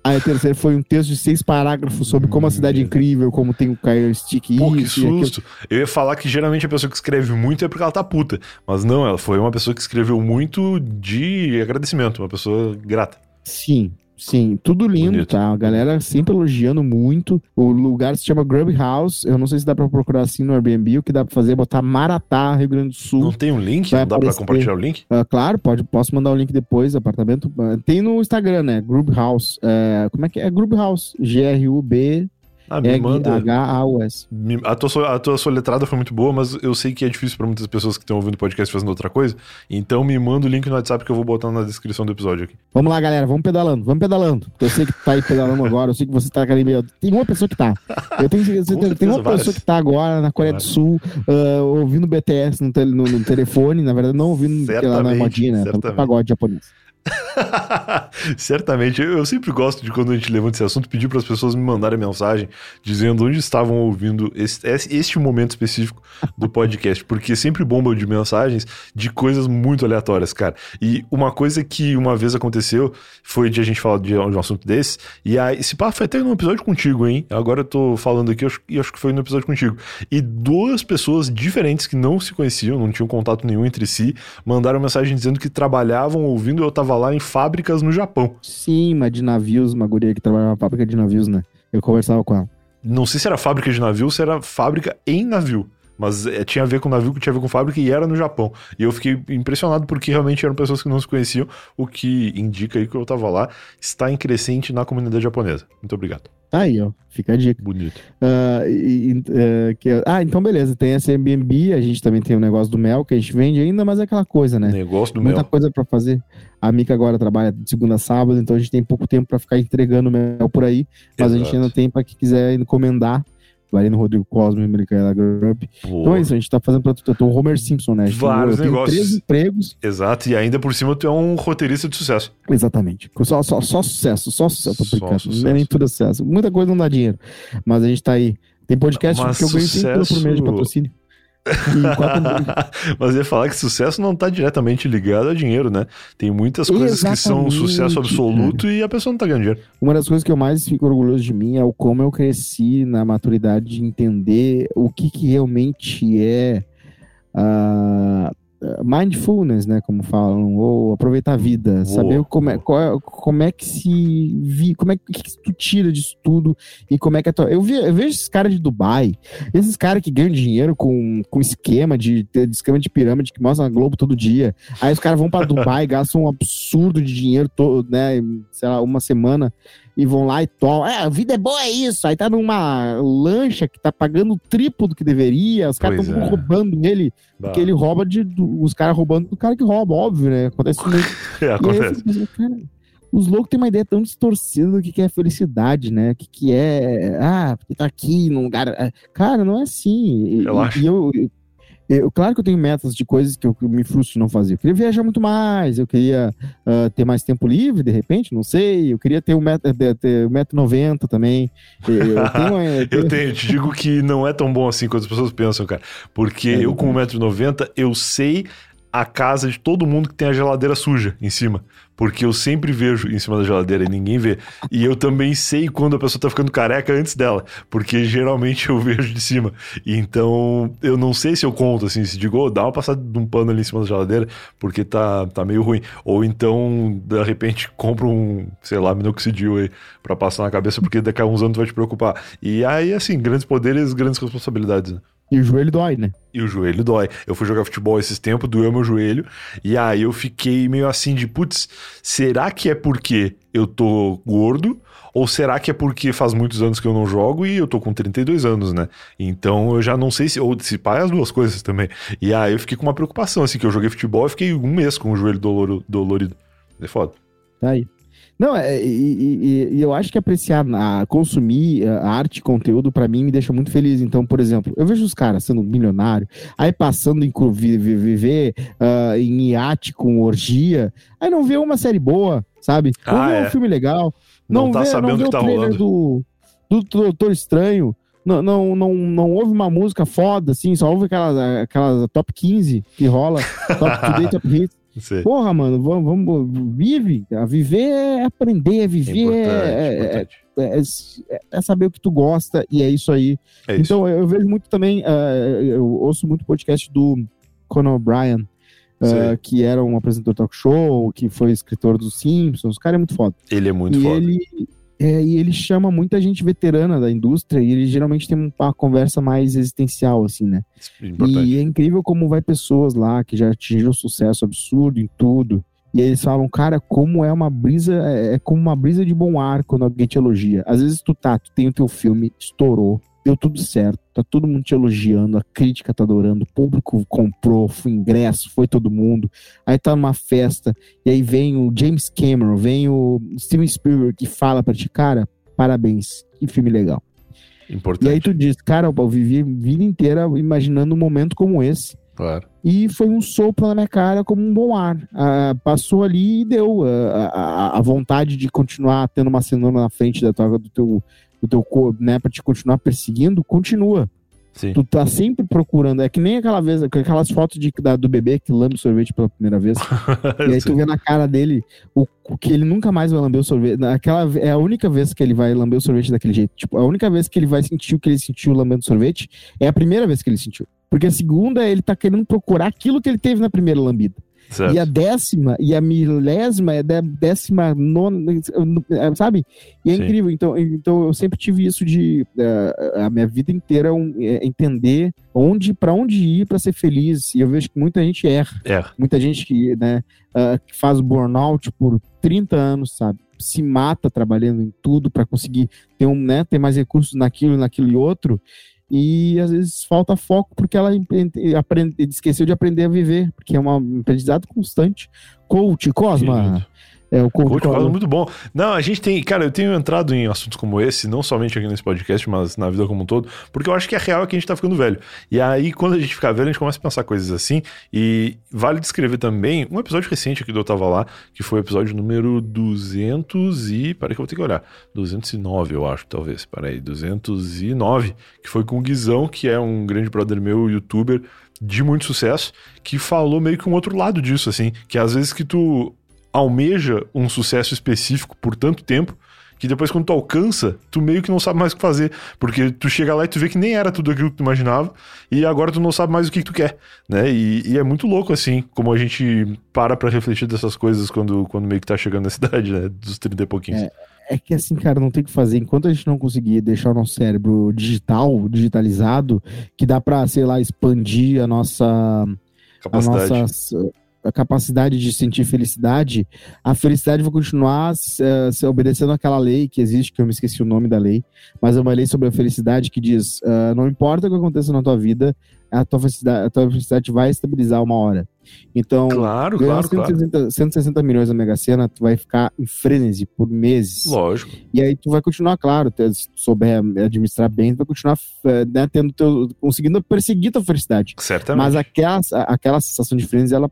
Aí a terceira foi um texto de seis parágrafos sobre como a cidade é incrível, como tem o Kyle Stick Pô, que susto. Eu ia falar que geralmente a pessoa que escreve muito é porque ela tá puta. Mas não, ela foi uma pessoa que escreveu muito de agradecimento, uma pessoa grata. Sim, Sim, tudo lindo, Bonito. tá? A galera sempre elogiando muito. O lugar se chama Grub House. Eu não sei se dá pra procurar assim no Airbnb. O que dá pra fazer é botar Maratá, Rio Grande do Sul. Não tem um link? Vai não dá aparecer. pra compartilhar o link? Uh, claro, pode, posso mandar o link depois. Apartamento. Uh, tem no Instagram, né? Grub House. Uh, como é que é? Grub House. G-R-U-B. Ah, me manda. H-A-U-S. A tua, a tua soletrada foi muito boa, mas eu sei que é difícil para muitas pessoas que estão ouvindo o podcast fazendo outra coisa. Então me manda o link no WhatsApp que eu vou botar na descrição do episódio aqui. Vamos lá, galera. Vamos pedalando. Vamos pedalando. Eu sei que tá aí pedalando agora. Eu sei que você tá ali meio. Tem uma pessoa que tá. Eu tenho certeza, tem, tem uma várias. pessoa que tá agora na Coreia do Sul, uh, ouvindo BTS no, no, no, telefone. Na verdade, não ouvindo lá na modinha, né? Tá pagode japonês. Certamente. Eu sempre gosto de quando a gente levanta esse assunto pedir para as pessoas me mandarem mensagem dizendo onde estavam ouvindo este, este momento específico do podcast, porque sempre bomba de mensagens de coisas muito aleatórias, cara. E uma coisa que uma vez aconteceu foi de a gente falar de, um assunto desse, e aí, esse papo foi até num episódio contigo, hein? Agora eu tô falando aqui e acho que foi no episódio contigo. E duas pessoas diferentes que não se conheciam, não tinham contato nenhum entre si, mandaram mensagem dizendo que trabalhavam ouvindo eu tava lá em fábricas no Japão. Sim, mas de navios, uma guria que trabalhava na fábrica de navios, né? Eu conversava com ela. Não sei se era fábrica de navio ou se era fábrica em navio. Mas é, tinha a ver com navio, que tinha a ver com fábrica e era no Japão. E eu fiquei impressionado porque realmente eram pessoas que não se conheciam, o que indica aí que eu tava lá, está em crescente na comunidade japonesa. Muito obrigado. Aí, ó. Fica a dica. Bonito. Uh, e, uh, que, ah, então beleza. Tem essa Airbnb, a gente também tem o negócio do mel que a gente vende ainda, mas é aquela coisa, né? Negócio do Muita mel. coisa para fazer. A Mica agora trabalha de segunda a sábado, então a gente tem pouco tempo para ficar entregando mel por aí, mas Exato. a gente ainda tem para quem quiser encomendar. Vai ali no Rodrigo Cosme, Micaela Grupp. Então é isso, a gente tá fazendo pra eu tô o Homer Simpson, né? Tem- Vários tenho negócios. três empregos. Exato, e ainda por cima tu é um roteirista de sucesso. Exatamente. Só, só, só sucesso, só sucesso. Só sucesso. Não é nem tudo sucesso. Muita coisa não dá dinheiro. Mas a gente tá aí. Tem podcast Mas que eu ganho 100 pila por mês de sucesso- patrocínio. Quatro Mas ia falar que sucesso não tá diretamente ligado a dinheiro, né? Tem muitas coisas que são um Exatamente, sucesso absoluto e a pessoa não tá ganhando dinheiro. Uma das coisas que eu mais fico orgulhoso de mim é o como eu cresci na maturidade de entender o que, que realmente é ah, mindfulness, né, como falam, ou aproveitar a vida, Boa, saber como é, qual é- como é que se vi, como é que, que tu tira disso tudo e como é que é tua... eu, vi- eu vejo esses caras de Dubai, esses caras que ganham dinheiro com, com esquema de, de esquema de pirâmide que mostra na Globo todo dia. Aí os caras vão pra Dubai, gastam um absurdo de dinheiro todo, né, sei lá, uma semana e vão lá e tomam. É, a vida é boa, é isso. Aí tá numa lancha que tá pagando o triplo do que deveria. Os caras estão é. roubando ele, porque ele rouba de. do- os caras roubando do cara que rouba, óbvio, né? Acontece isso muito. É, E aí acontece. fico pensando, cara, os loucos têm uma ideia tão distorcida do que que é felicidade, né? O que, que é. Ah, porque tá aqui num lugar. é, Cara, não é assim. E- Relaxa. E, eu, eu- eu- Claro que eu tenho metas de coisas que eu, me frustro de não fazer. Eu queria viajar muito mais, eu queria ah, ter mais tempo livre, de repente, não sei. Eu queria ter um metro, ter- ter um metro noventa também. Eu, eu tenho, eu Eu tenho- tenho, eu te digo que não é tão bom assim quanto as pessoas pensam, cara. Porque É eu, com 1,90m, eu sei a casa de todo mundo que tem a geladeira suja em cima. Porque eu sempre vejo em cima da geladeira e ninguém vê. E eu também sei quando a pessoa tá ficando careca antes dela. Porque geralmente eu vejo de cima. Então, eu não sei se eu conto assim, se digo, "Ô, dá uma passada de um pano ali em cima da geladeira, porque tá, tá meio ruim. Ou então, de repente, compra um, sei lá, minoxidil aí pra passar na cabeça, porque daqui a uns anos tu vai te preocupar. E aí, assim, grandes poderes, grandes responsabilidades, né? E o joelho dói, né? E o joelho dói. Eu fui jogar futebol esses tempos, doeu meu joelho. E aí eu fiquei meio assim de, putz, será que é porque eu tô gordo? Ou será que é porque faz muitos anos que eu não jogo e eu tô com 32 anos, né? Então eu já não sei se. Ou se pá, é as duas coisas também. E aí eu fiquei com uma preocupação, assim, que eu joguei futebol e fiquei um mês com o joelho dolorido. É foda. Tá aí. Não, é, e, e- e- eu acho que apreciar, a, consumir a arte e conteúdo, pra mim, me deixa muito feliz. Então, por exemplo, eu vejo os caras sendo milionário, aí passando em viver ah, em iate com orgia, aí não vê uma série boa, sabe? Não Ah, vê é. um filme legal, Não, não, tá vê, sabendo não o vê que o tá rolando. do, do Doutor Estranho, não, não, não, não ouve uma música foda, assim, só ouve aquelas, aquelas top 15 que rola, top today, top hits. Sei. Porra, mano, vamos, vamos vive. A viver é aprender, a É viver é, é- é- é- é saber o que tu gosta e é isso aí. É isso. Então eu vejo muito também, eh, eu ouço muito podcast do Conan O'Brien, eh, Sei. que era um apresentador talk show, que foi escritor dos Simpsons. O cara é muito foda. Ele é muito e foda. ele é, e ele chama muita gente veterana da indústria e ele geralmente tem uma conversa mais existencial, assim, né? Importante. E é incrível como vai pessoas lá que já atingiram sucesso absurdo em tudo. E eles falam, cara, como é uma brisa, é é como uma brisa de bom ar quando alguém te elogia. Às vezes tu tá, tu tem o teu filme, estourou, deu tudo certo, tá todo mundo te elogiando, a crítica tá adorando, o público comprou, foi ingresso, foi todo mundo. Aí tá numa festa, e aí vem o James Cameron, vem o Steven Spielberg que fala pra ti, cara, parabéns, que filme legal. Importante. E aí tu diz, cara, eu vivi a vida inteira imaginando um momento como esse. Claro. E foi um sopro na minha cara como um bom ar. Ah, passou ali e deu. Ah, a, a, vontade de continuar tendo uma cenoura na frente da tua, do teu, do teu corpo, né? Pra te continuar perseguindo, continua. Sim. Tu tá sempre procurando. É que nem aquela vez, aquelas fotos de, da, do bebê que lambe sorvete pela primeira vez. e aí tu vê na cara dele o, o, que ele nunca mais vai lamber o sorvete. Aquela, é a única vez que ele vai lamber o sorvete daquele jeito. Tipo, a única vez que ele vai sentir o que ele sentiu lambendo sorvete é a primeira vez que ele sentiu. Porque a segunda, ele tá querendo procurar aquilo que ele teve na primeira lambida. Certo. E a décima e a milésima é da décima nona, sabe? E é Sim. incrível. Então, então eu sempre tive isso de uh, a minha vida inteira um, é, entender onde para onde ir para ser feliz. E eu vejo que muita gente erra. erra. Muita gente que, né, uh, que faz burnout por 30 anos, sabe? Se mata trabalhando em tudo para conseguir ter um, né, ter mais recursos naquilo, naquilo e outro e às vezes falta foco porque ela aprende, esqueceu de aprender a viver, porque é um aprendizado constante. Coach, Cosma, é, o Coach é muito bom. Não, a gente tem. Cara, eu tenho entrado em assuntos como esse, não somente aqui nesse podcast, mas na vida como um todo, porque eu acho que a real é que a gente tá ficando velho. E aí, quando a gente ficar velho, a gente começa a pensar coisas assim. E vale descrever também um episódio recente aqui do Eu Tava Lá, que foi o episódio número 200 e. Peraí que eu vou ter que olhar. 209, eu acho, talvez. Peraí, 209, que foi com o Guizão, que é um grande brother meu, youtuber de muito sucesso, que falou meio que um outro lado disso, assim, que às vezes que tu almeja um sucesso específico por tanto tempo que depois quando tu alcança, tu meio que não sabe mais o que fazer, porque tu chega lá e tu vê que nem era tudo aquilo que tu imaginava, e agora tu não sabe mais o que, que tu quer, né? E, e, é muito louco, assim, como a gente para pra refletir dessas coisas quando, quando meio que tá chegando na cidade, né? Dos 30 e pouquinhos. É, é que assim, cara, não tem o que fazer. Enquanto a gente não conseguir deixar o nosso cérebro digital, digitalizado, que dá pra, sei lá, expandir a nossa... Capacidade. A nossa, a capacidade de sentir felicidade, a felicidade vai continuar uh, se obedecendo aquela lei que existe, que eu me esqueci o nome da lei, mas é uma lei sobre a felicidade que diz: uh, não importa o que aconteça na tua vida, a tua felicidade, a tua felicidade vai estabilizar uma hora. Então, claro, claro, 160, claro. 160 milhões na Mega Sena, tu vai ficar em frenesi por meses. Lógico. E aí tu vai continuar, claro, se tu souber administrar bem, tu vai continuar eh, né, tendo teu, conseguindo perseguir tua felicidade. Certamente. Mas aquela, aquela sensação de frenesi, ela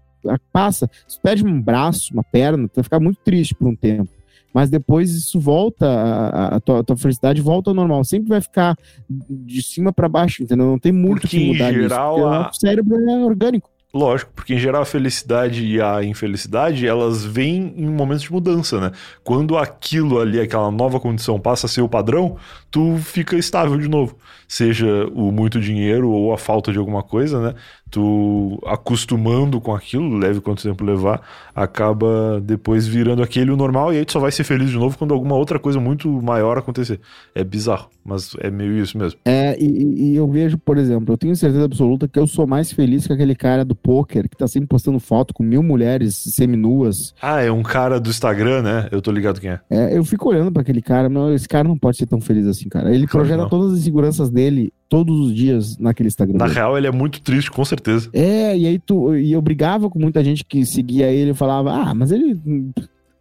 passa. Se tu perde um braço, uma perna, tu vai ficar muito triste por um tempo. Mas depois isso volta, a, a, tua, a tua, felicidade volta ao normal. Sempre vai ficar de cima para baixo, entendeu? Não tem muito porque, que mudar em geral, nisso, a... o cérebro é orgânico. Lógico, porque em geral a felicidade e a infelicidade, elas vêm em momentos de mudança, né? Quando aquilo ali, aquela nova condição passa a ser o padrão, tu fica estável de novo. Seja o muito dinheiro ou a falta de alguma coisa, né? tu acostumando com aquilo, leve quanto tempo levar, acaba depois virando aquele o normal e aí tu só vai ser feliz de novo quando alguma outra coisa muito maior acontecer. É bizarro, mas é meio isso mesmo. É, e, e eu vejo, por exemplo, eu tenho certeza absoluta que eu sou mais feliz que aquele cara do poker que tá sempre postando foto com mil mulheres seminuas. Ah, é um cara do Instagram, né? Eu tô ligado quem é. É, eu fico olhando para aquele cara, mas esse cara não pode ser tão feliz assim, cara. Ele projeta todas as inseguranças dele todos os dias naquele Instagram. Na real, ele é muito triste, com certeza. É, e aí tu. E eu brigava com muita gente que seguia ele e falava, ah, mas ele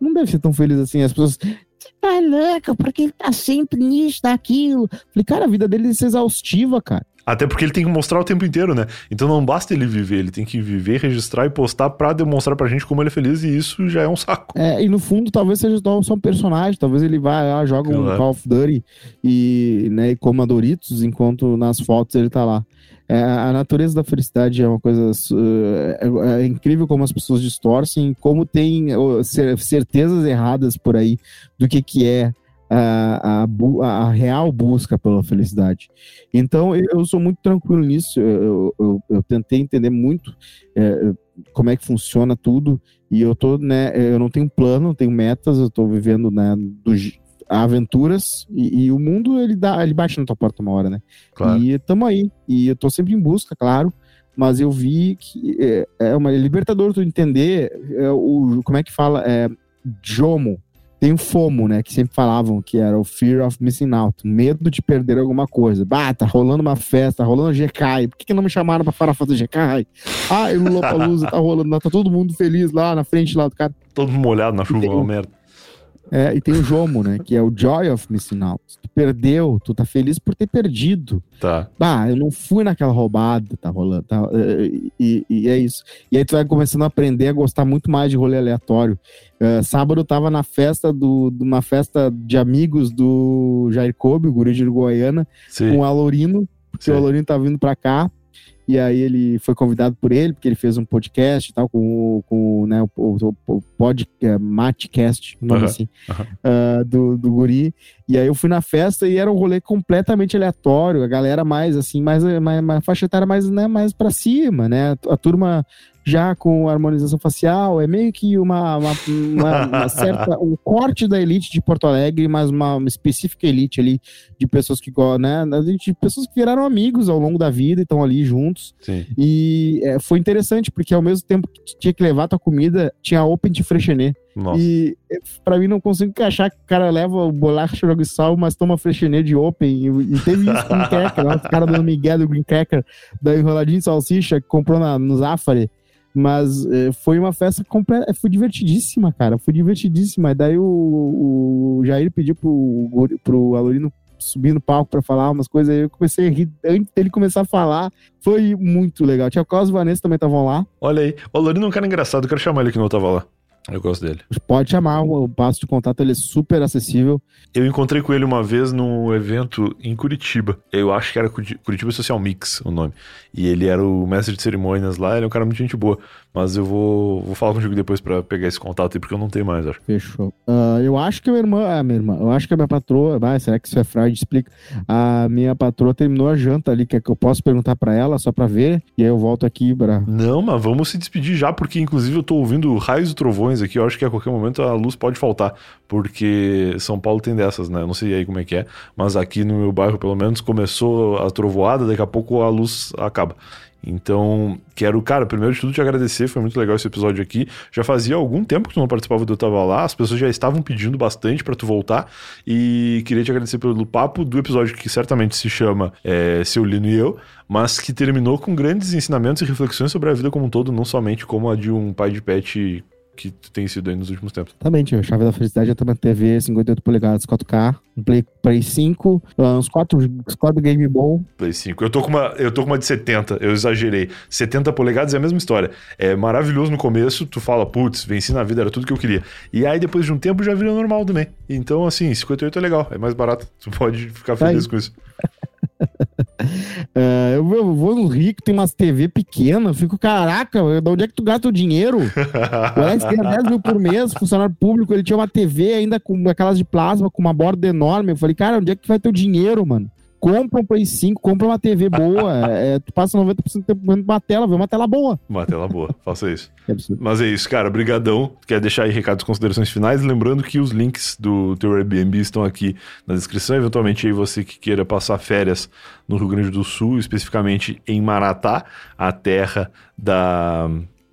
não deve ser tão feliz assim. As pessoas. Você tá louca, porque ele tá sempre nisso, naquilo. Falei, cara, a vida dele é exaustiva, cara. Até porque ele tem que mostrar o tempo inteiro, né? Então não basta ele viver, ele tem que viver, registrar e postar pra demonstrar pra gente como ele é feliz e isso já é um saco. É, e no fundo talvez seja só um personagem, talvez ele vá lá, joga claro. um Call of Duty e, né, e coma Doritos enquanto nas fotos ele tá lá. É, a natureza da felicidade é uma coisa é, é, incrível como as pessoas distorcem, como tem certezas erradas por aí do que que é a, a, a, real busca pela felicidade. Então, eu sou muito tranquilo nisso. Eu, eu, eu tentei entender muito é, como é que funciona tudo. E eu tô, né? Eu não tenho plano, não tenho metas. Eu tô vivendo, né? Do, aventuras e, e, o mundo ele dá, ele bate na tua porta uma hora, né? Claro. E tamo aí. E eu tô sempre em busca, claro. Mas eu vi que é, é uma libertador tu entender é, o como é que fala é Jomo tem o FOMO, né? Que sempre falavam que era o Fear of Missing Out, medo de perder alguma coisa. Bah, tá rolando uma festa, tá rolando GK. Por que, que não me chamaram pra falar fazer GK? Ah, e o Lollapalooza tá rolando, tá todo mundo feliz lá na frente lá do cara. Todo molhado na chuva, uma merda. É, e tem o Jomo, né? Que é o Joy of Missing Out. Tu perdeu, tu tá feliz por ter perdido. Tá. Bah, eu não fui naquela roubada, tá rolando. Tá, e, e, é isso. E aí tu vai começando a aprender a gostar muito mais de rolê aleatório. Uh, sábado eu tava na festa do, de uma festa de amigos do Jair Kobe, o guri de Uruguaiana, Sim. com o Alorino, porque Sim. o Alorino tava vindo pra cá. E aí ele foi convidado por ele, porque ele fez um podcast e tal, com, o- com né, o, o, o pod, é, o nome Aham, assim, aham. ah, do, do guri. E aí eu fui na festa e era um rolê completamente aleatório, a galera mais assim, mais, mais, mais faixa etária mais, né, mais pra cima, né? A turma já com harmonização facial, é meio que uma, uma, uma- uma certa, um corte da elite de Porto Alegre, mas uma, específica elite ali de pessoas que né? De pessoas que viraram amigos ao longo da vida e estão ali juntos. Sim. E é, foi interessante, porque ao mesmo tempo que tinha que levar tua comida, tinha open de Freixenet. Nossa. E é, pra mim não consigo encaixar que o cara leva o bolacha, joga e sal, mas toma Freixenet de open. E, e teve isso com o Green Cracker, o cara dando Miguel do Green Cracker, da enroladinha de salsicha, que comprou na, no Zafari. Mas é, foi uma festa completa, foi divertidíssima, cara, foi divertidíssima. E daí o, o Jair pediu pro, pro Alorino subir no palco pra falar umas coisas, eu comecei a rir antes dele começar a falar. Foi muito legal. Tinha o Carlos e Vanessa também estavam lá. Olha aí. O Lorino é um cara engraçado, eu quero chamar ele que não tava lá. Eu gosto dele. Pode chamar, o passo de contato ele é super acessível. Eu encontrei com ele uma vez num evento em Curitiba. Eu acho que era Curiti- Curitiba Social Mix o nome. E ele era o mestre de cerimônias lá, ele é um cara muito gente boa. Mas eu vou, vou falar contigo depois pra pegar esse contato aí, porque eu não tenho mais, acho. Fechou. Ah, eu acho que a minha irmã. Ah, minha irmã. Eu acho que a minha patroa. Ah, será que isso é fraude? Explica. A minha patroa terminou a janta ali. Quer que eu possa perguntar pra ela só pra ver? E aí eu volto aqui pra. Não, mas vamos se despedir já, porque inclusive eu tô ouvindo raios e trovões aqui. Eu acho que a qualquer momento a luz pode faltar, porque São Paulo tem dessas, né? Eu não sei aí como é que é, mas aqui no meu bairro, pelo menos, começou a trovoada, daqui a pouco a luz acaba. Então, quero, cara, primeiro de tudo te agradecer, foi muito legal esse episódio aqui. Já fazia algum tempo que tu não participava do Eu Tava Lá, as pessoas já estavam pedindo bastante pra tu voltar, e queria te agradecer pelo papo do episódio que certamente se chama é, Seu Lino e Eu, mas que terminou com grandes ensinamentos e reflexões sobre a vida como um todo, não somente como a de um pai de pet que tem sido aí nos últimos tempos. Exatamente, a chave da felicidade é uma TV 58 polegadas 4K, um Play, Play 5, ah, uns 4, uns 4 game bom. Play 5. Eu tô, com uma, eu tô com uma de 70, eu exagerei. 70 polegadas é a mesma história. É maravilhoso no começo, tu fala, putz, venci na vida, era tudo que eu queria. E aí depois de um tempo já vira normal também. Então, assim, 58 é legal, é mais barato. Tu pode ficar Tá feliz aí. com isso. Ah, eu, vou no Rico, tem umas TV pequenas, eu fico, caraca, de onde é que tu gasta o dinheiro? O Alex ganha 10 mil por mês, funcionário público, ele tinha uma TV ainda com aquelas de plasma, com uma borda enorme. Eu falei, cara, onde é que vai teu dinheiro, mano? Compra um Play 5, compra uma TV boa. é, tu passa 90% do tempo vendo uma tela, vê uma tela boa. Uma tela boa, faça isso. É absurdo. Mas é isso, cara. Brigadão. Quer deixar aí recados e considerações finais? Lembrando que os links do teu Airbnb estão aqui na descrição. Eventualmente aí você que queira passar férias no Rio Grande do Sul, especificamente em Maratá, a terra da...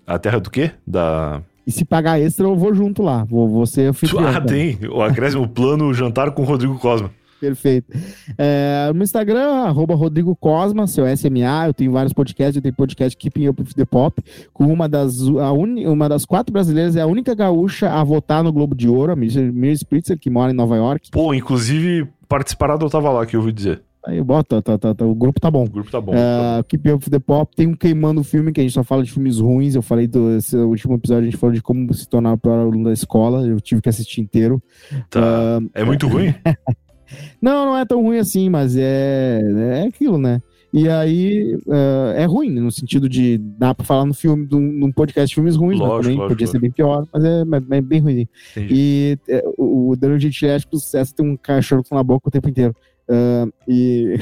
A terra do quê? Da... E se pagar extra, eu vou junto lá. Vou, vou ser anfitrião. Ah, tem. O acréscimo, o plano jantar com o Rodrigo Cosma. Perfeito. É, no Instagram, arroba Rodrigo Cosma, seu SMA, eu tenho vários podcasts, eu tenho podcast Keeping Up with the Pop, com uma das, a uni, uma das quatro brasileiras, é a única gaúcha a votar no Globo de Ouro, a Miriam Spritzer, que mora em Nova York. Pô, inclusive, participará do Eu Tava Lá, que eu ouvi dizer. Aí bota, tá, tá, tá, o grupo tá bom. O grupo tá bom. É, Keep Up with the Pop, tem um Queimando Filme, que a gente só fala de filmes ruins. Eu falei do último episódio, a gente falou de como se tornar o pior aluno da escola. Eu tive que assistir inteiro. Tá. Ah, É muito ruim? Não, não é tão ruim assim, mas é, é aquilo, né? E aí é, é ruim, no sentido de dá pra falar no filme, num, num podcast de filmes ruins, Lógico, mas também lógico, podia ser lógico. bem pior, mas é, é- é bem ruim. Entendi. E é, o, Daniel Gentili, acho que o sucesso tem um cachorro na boca o tempo inteiro. Ah, e.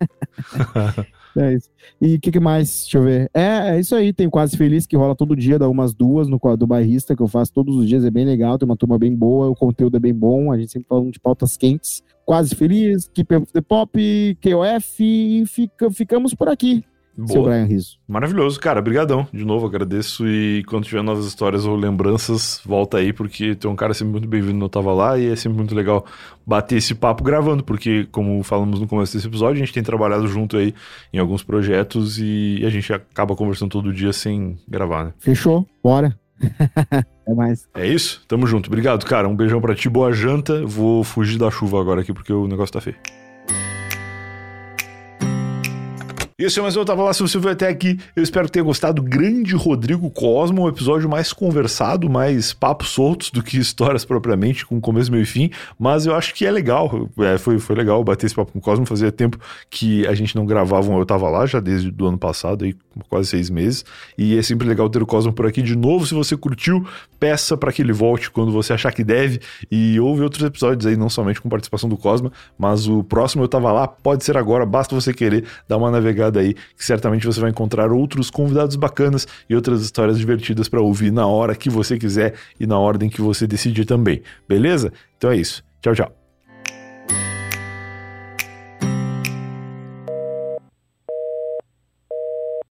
é isso. E o que, que mais? Deixa eu ver. É, é isso aí, tem Quase Feliz, que rola todo dia, dá umas duas no do bairrista, que eu faço todos os dias, é bem legal, tem uma turma bem boa, o conteúdo é bem bom, a gente sempre fala de pautas quentes. Quase Feliz, Keep Up the Pop, KOF, e fica, ficamos por aqui, seu Boa. Brian Riso. Maravilhoso, cara. Brigadão. De novo, agradeço. E quando tiver novas histórias ou lembranças, volta aí, porque tu é um cara sempre muito bem-vindo no Eu Tava Lá e é sempre muito legal bater esse papo gravando, porque, como falamos no começo desse episódio, a gente tem trabalhado junto aí em alguns projetos e a gente acaba conversando todo dia sem gravar, né? Fechou? Bora. É mais. É isso? Tamo junto. Obrigado, cara. Um beijão pra ti, boa janta. Vou fugir da chuva agora aqui porque o negócio tá feio. Esse é mais Eu Tava Lá, se você veio até aqui, eu espero que tenha gostado. Grande Rodrigo Cosmo, um episódio mais conversado, mais papos soltos do que histórias propriamente, com começo, meio e fim, mas eu acho que é legal, é, foi, foi legal bater esse papo com o Cosmo, fazia tempo que a gente não gravava um Eu Tava Lá, já desde o ano passado, aí quase seis meses, e é sempre legal ter o Cosmo por aqui. De novo, se você curtiu, peça para que ele volte quando você achar que deve, e ouve outros episódios aí, não somente com participação do Cosmo, mas o próximo Eu Tava Lá pode ser agora, basta você querer dar uma navegada aí, que certamente você vai encontrar outros convidados bacanas e outras histórias divertidas para ouvir na hora que você quiser e na ordem que você decidir também. Beleza? Então é isso. Tchau, tchau.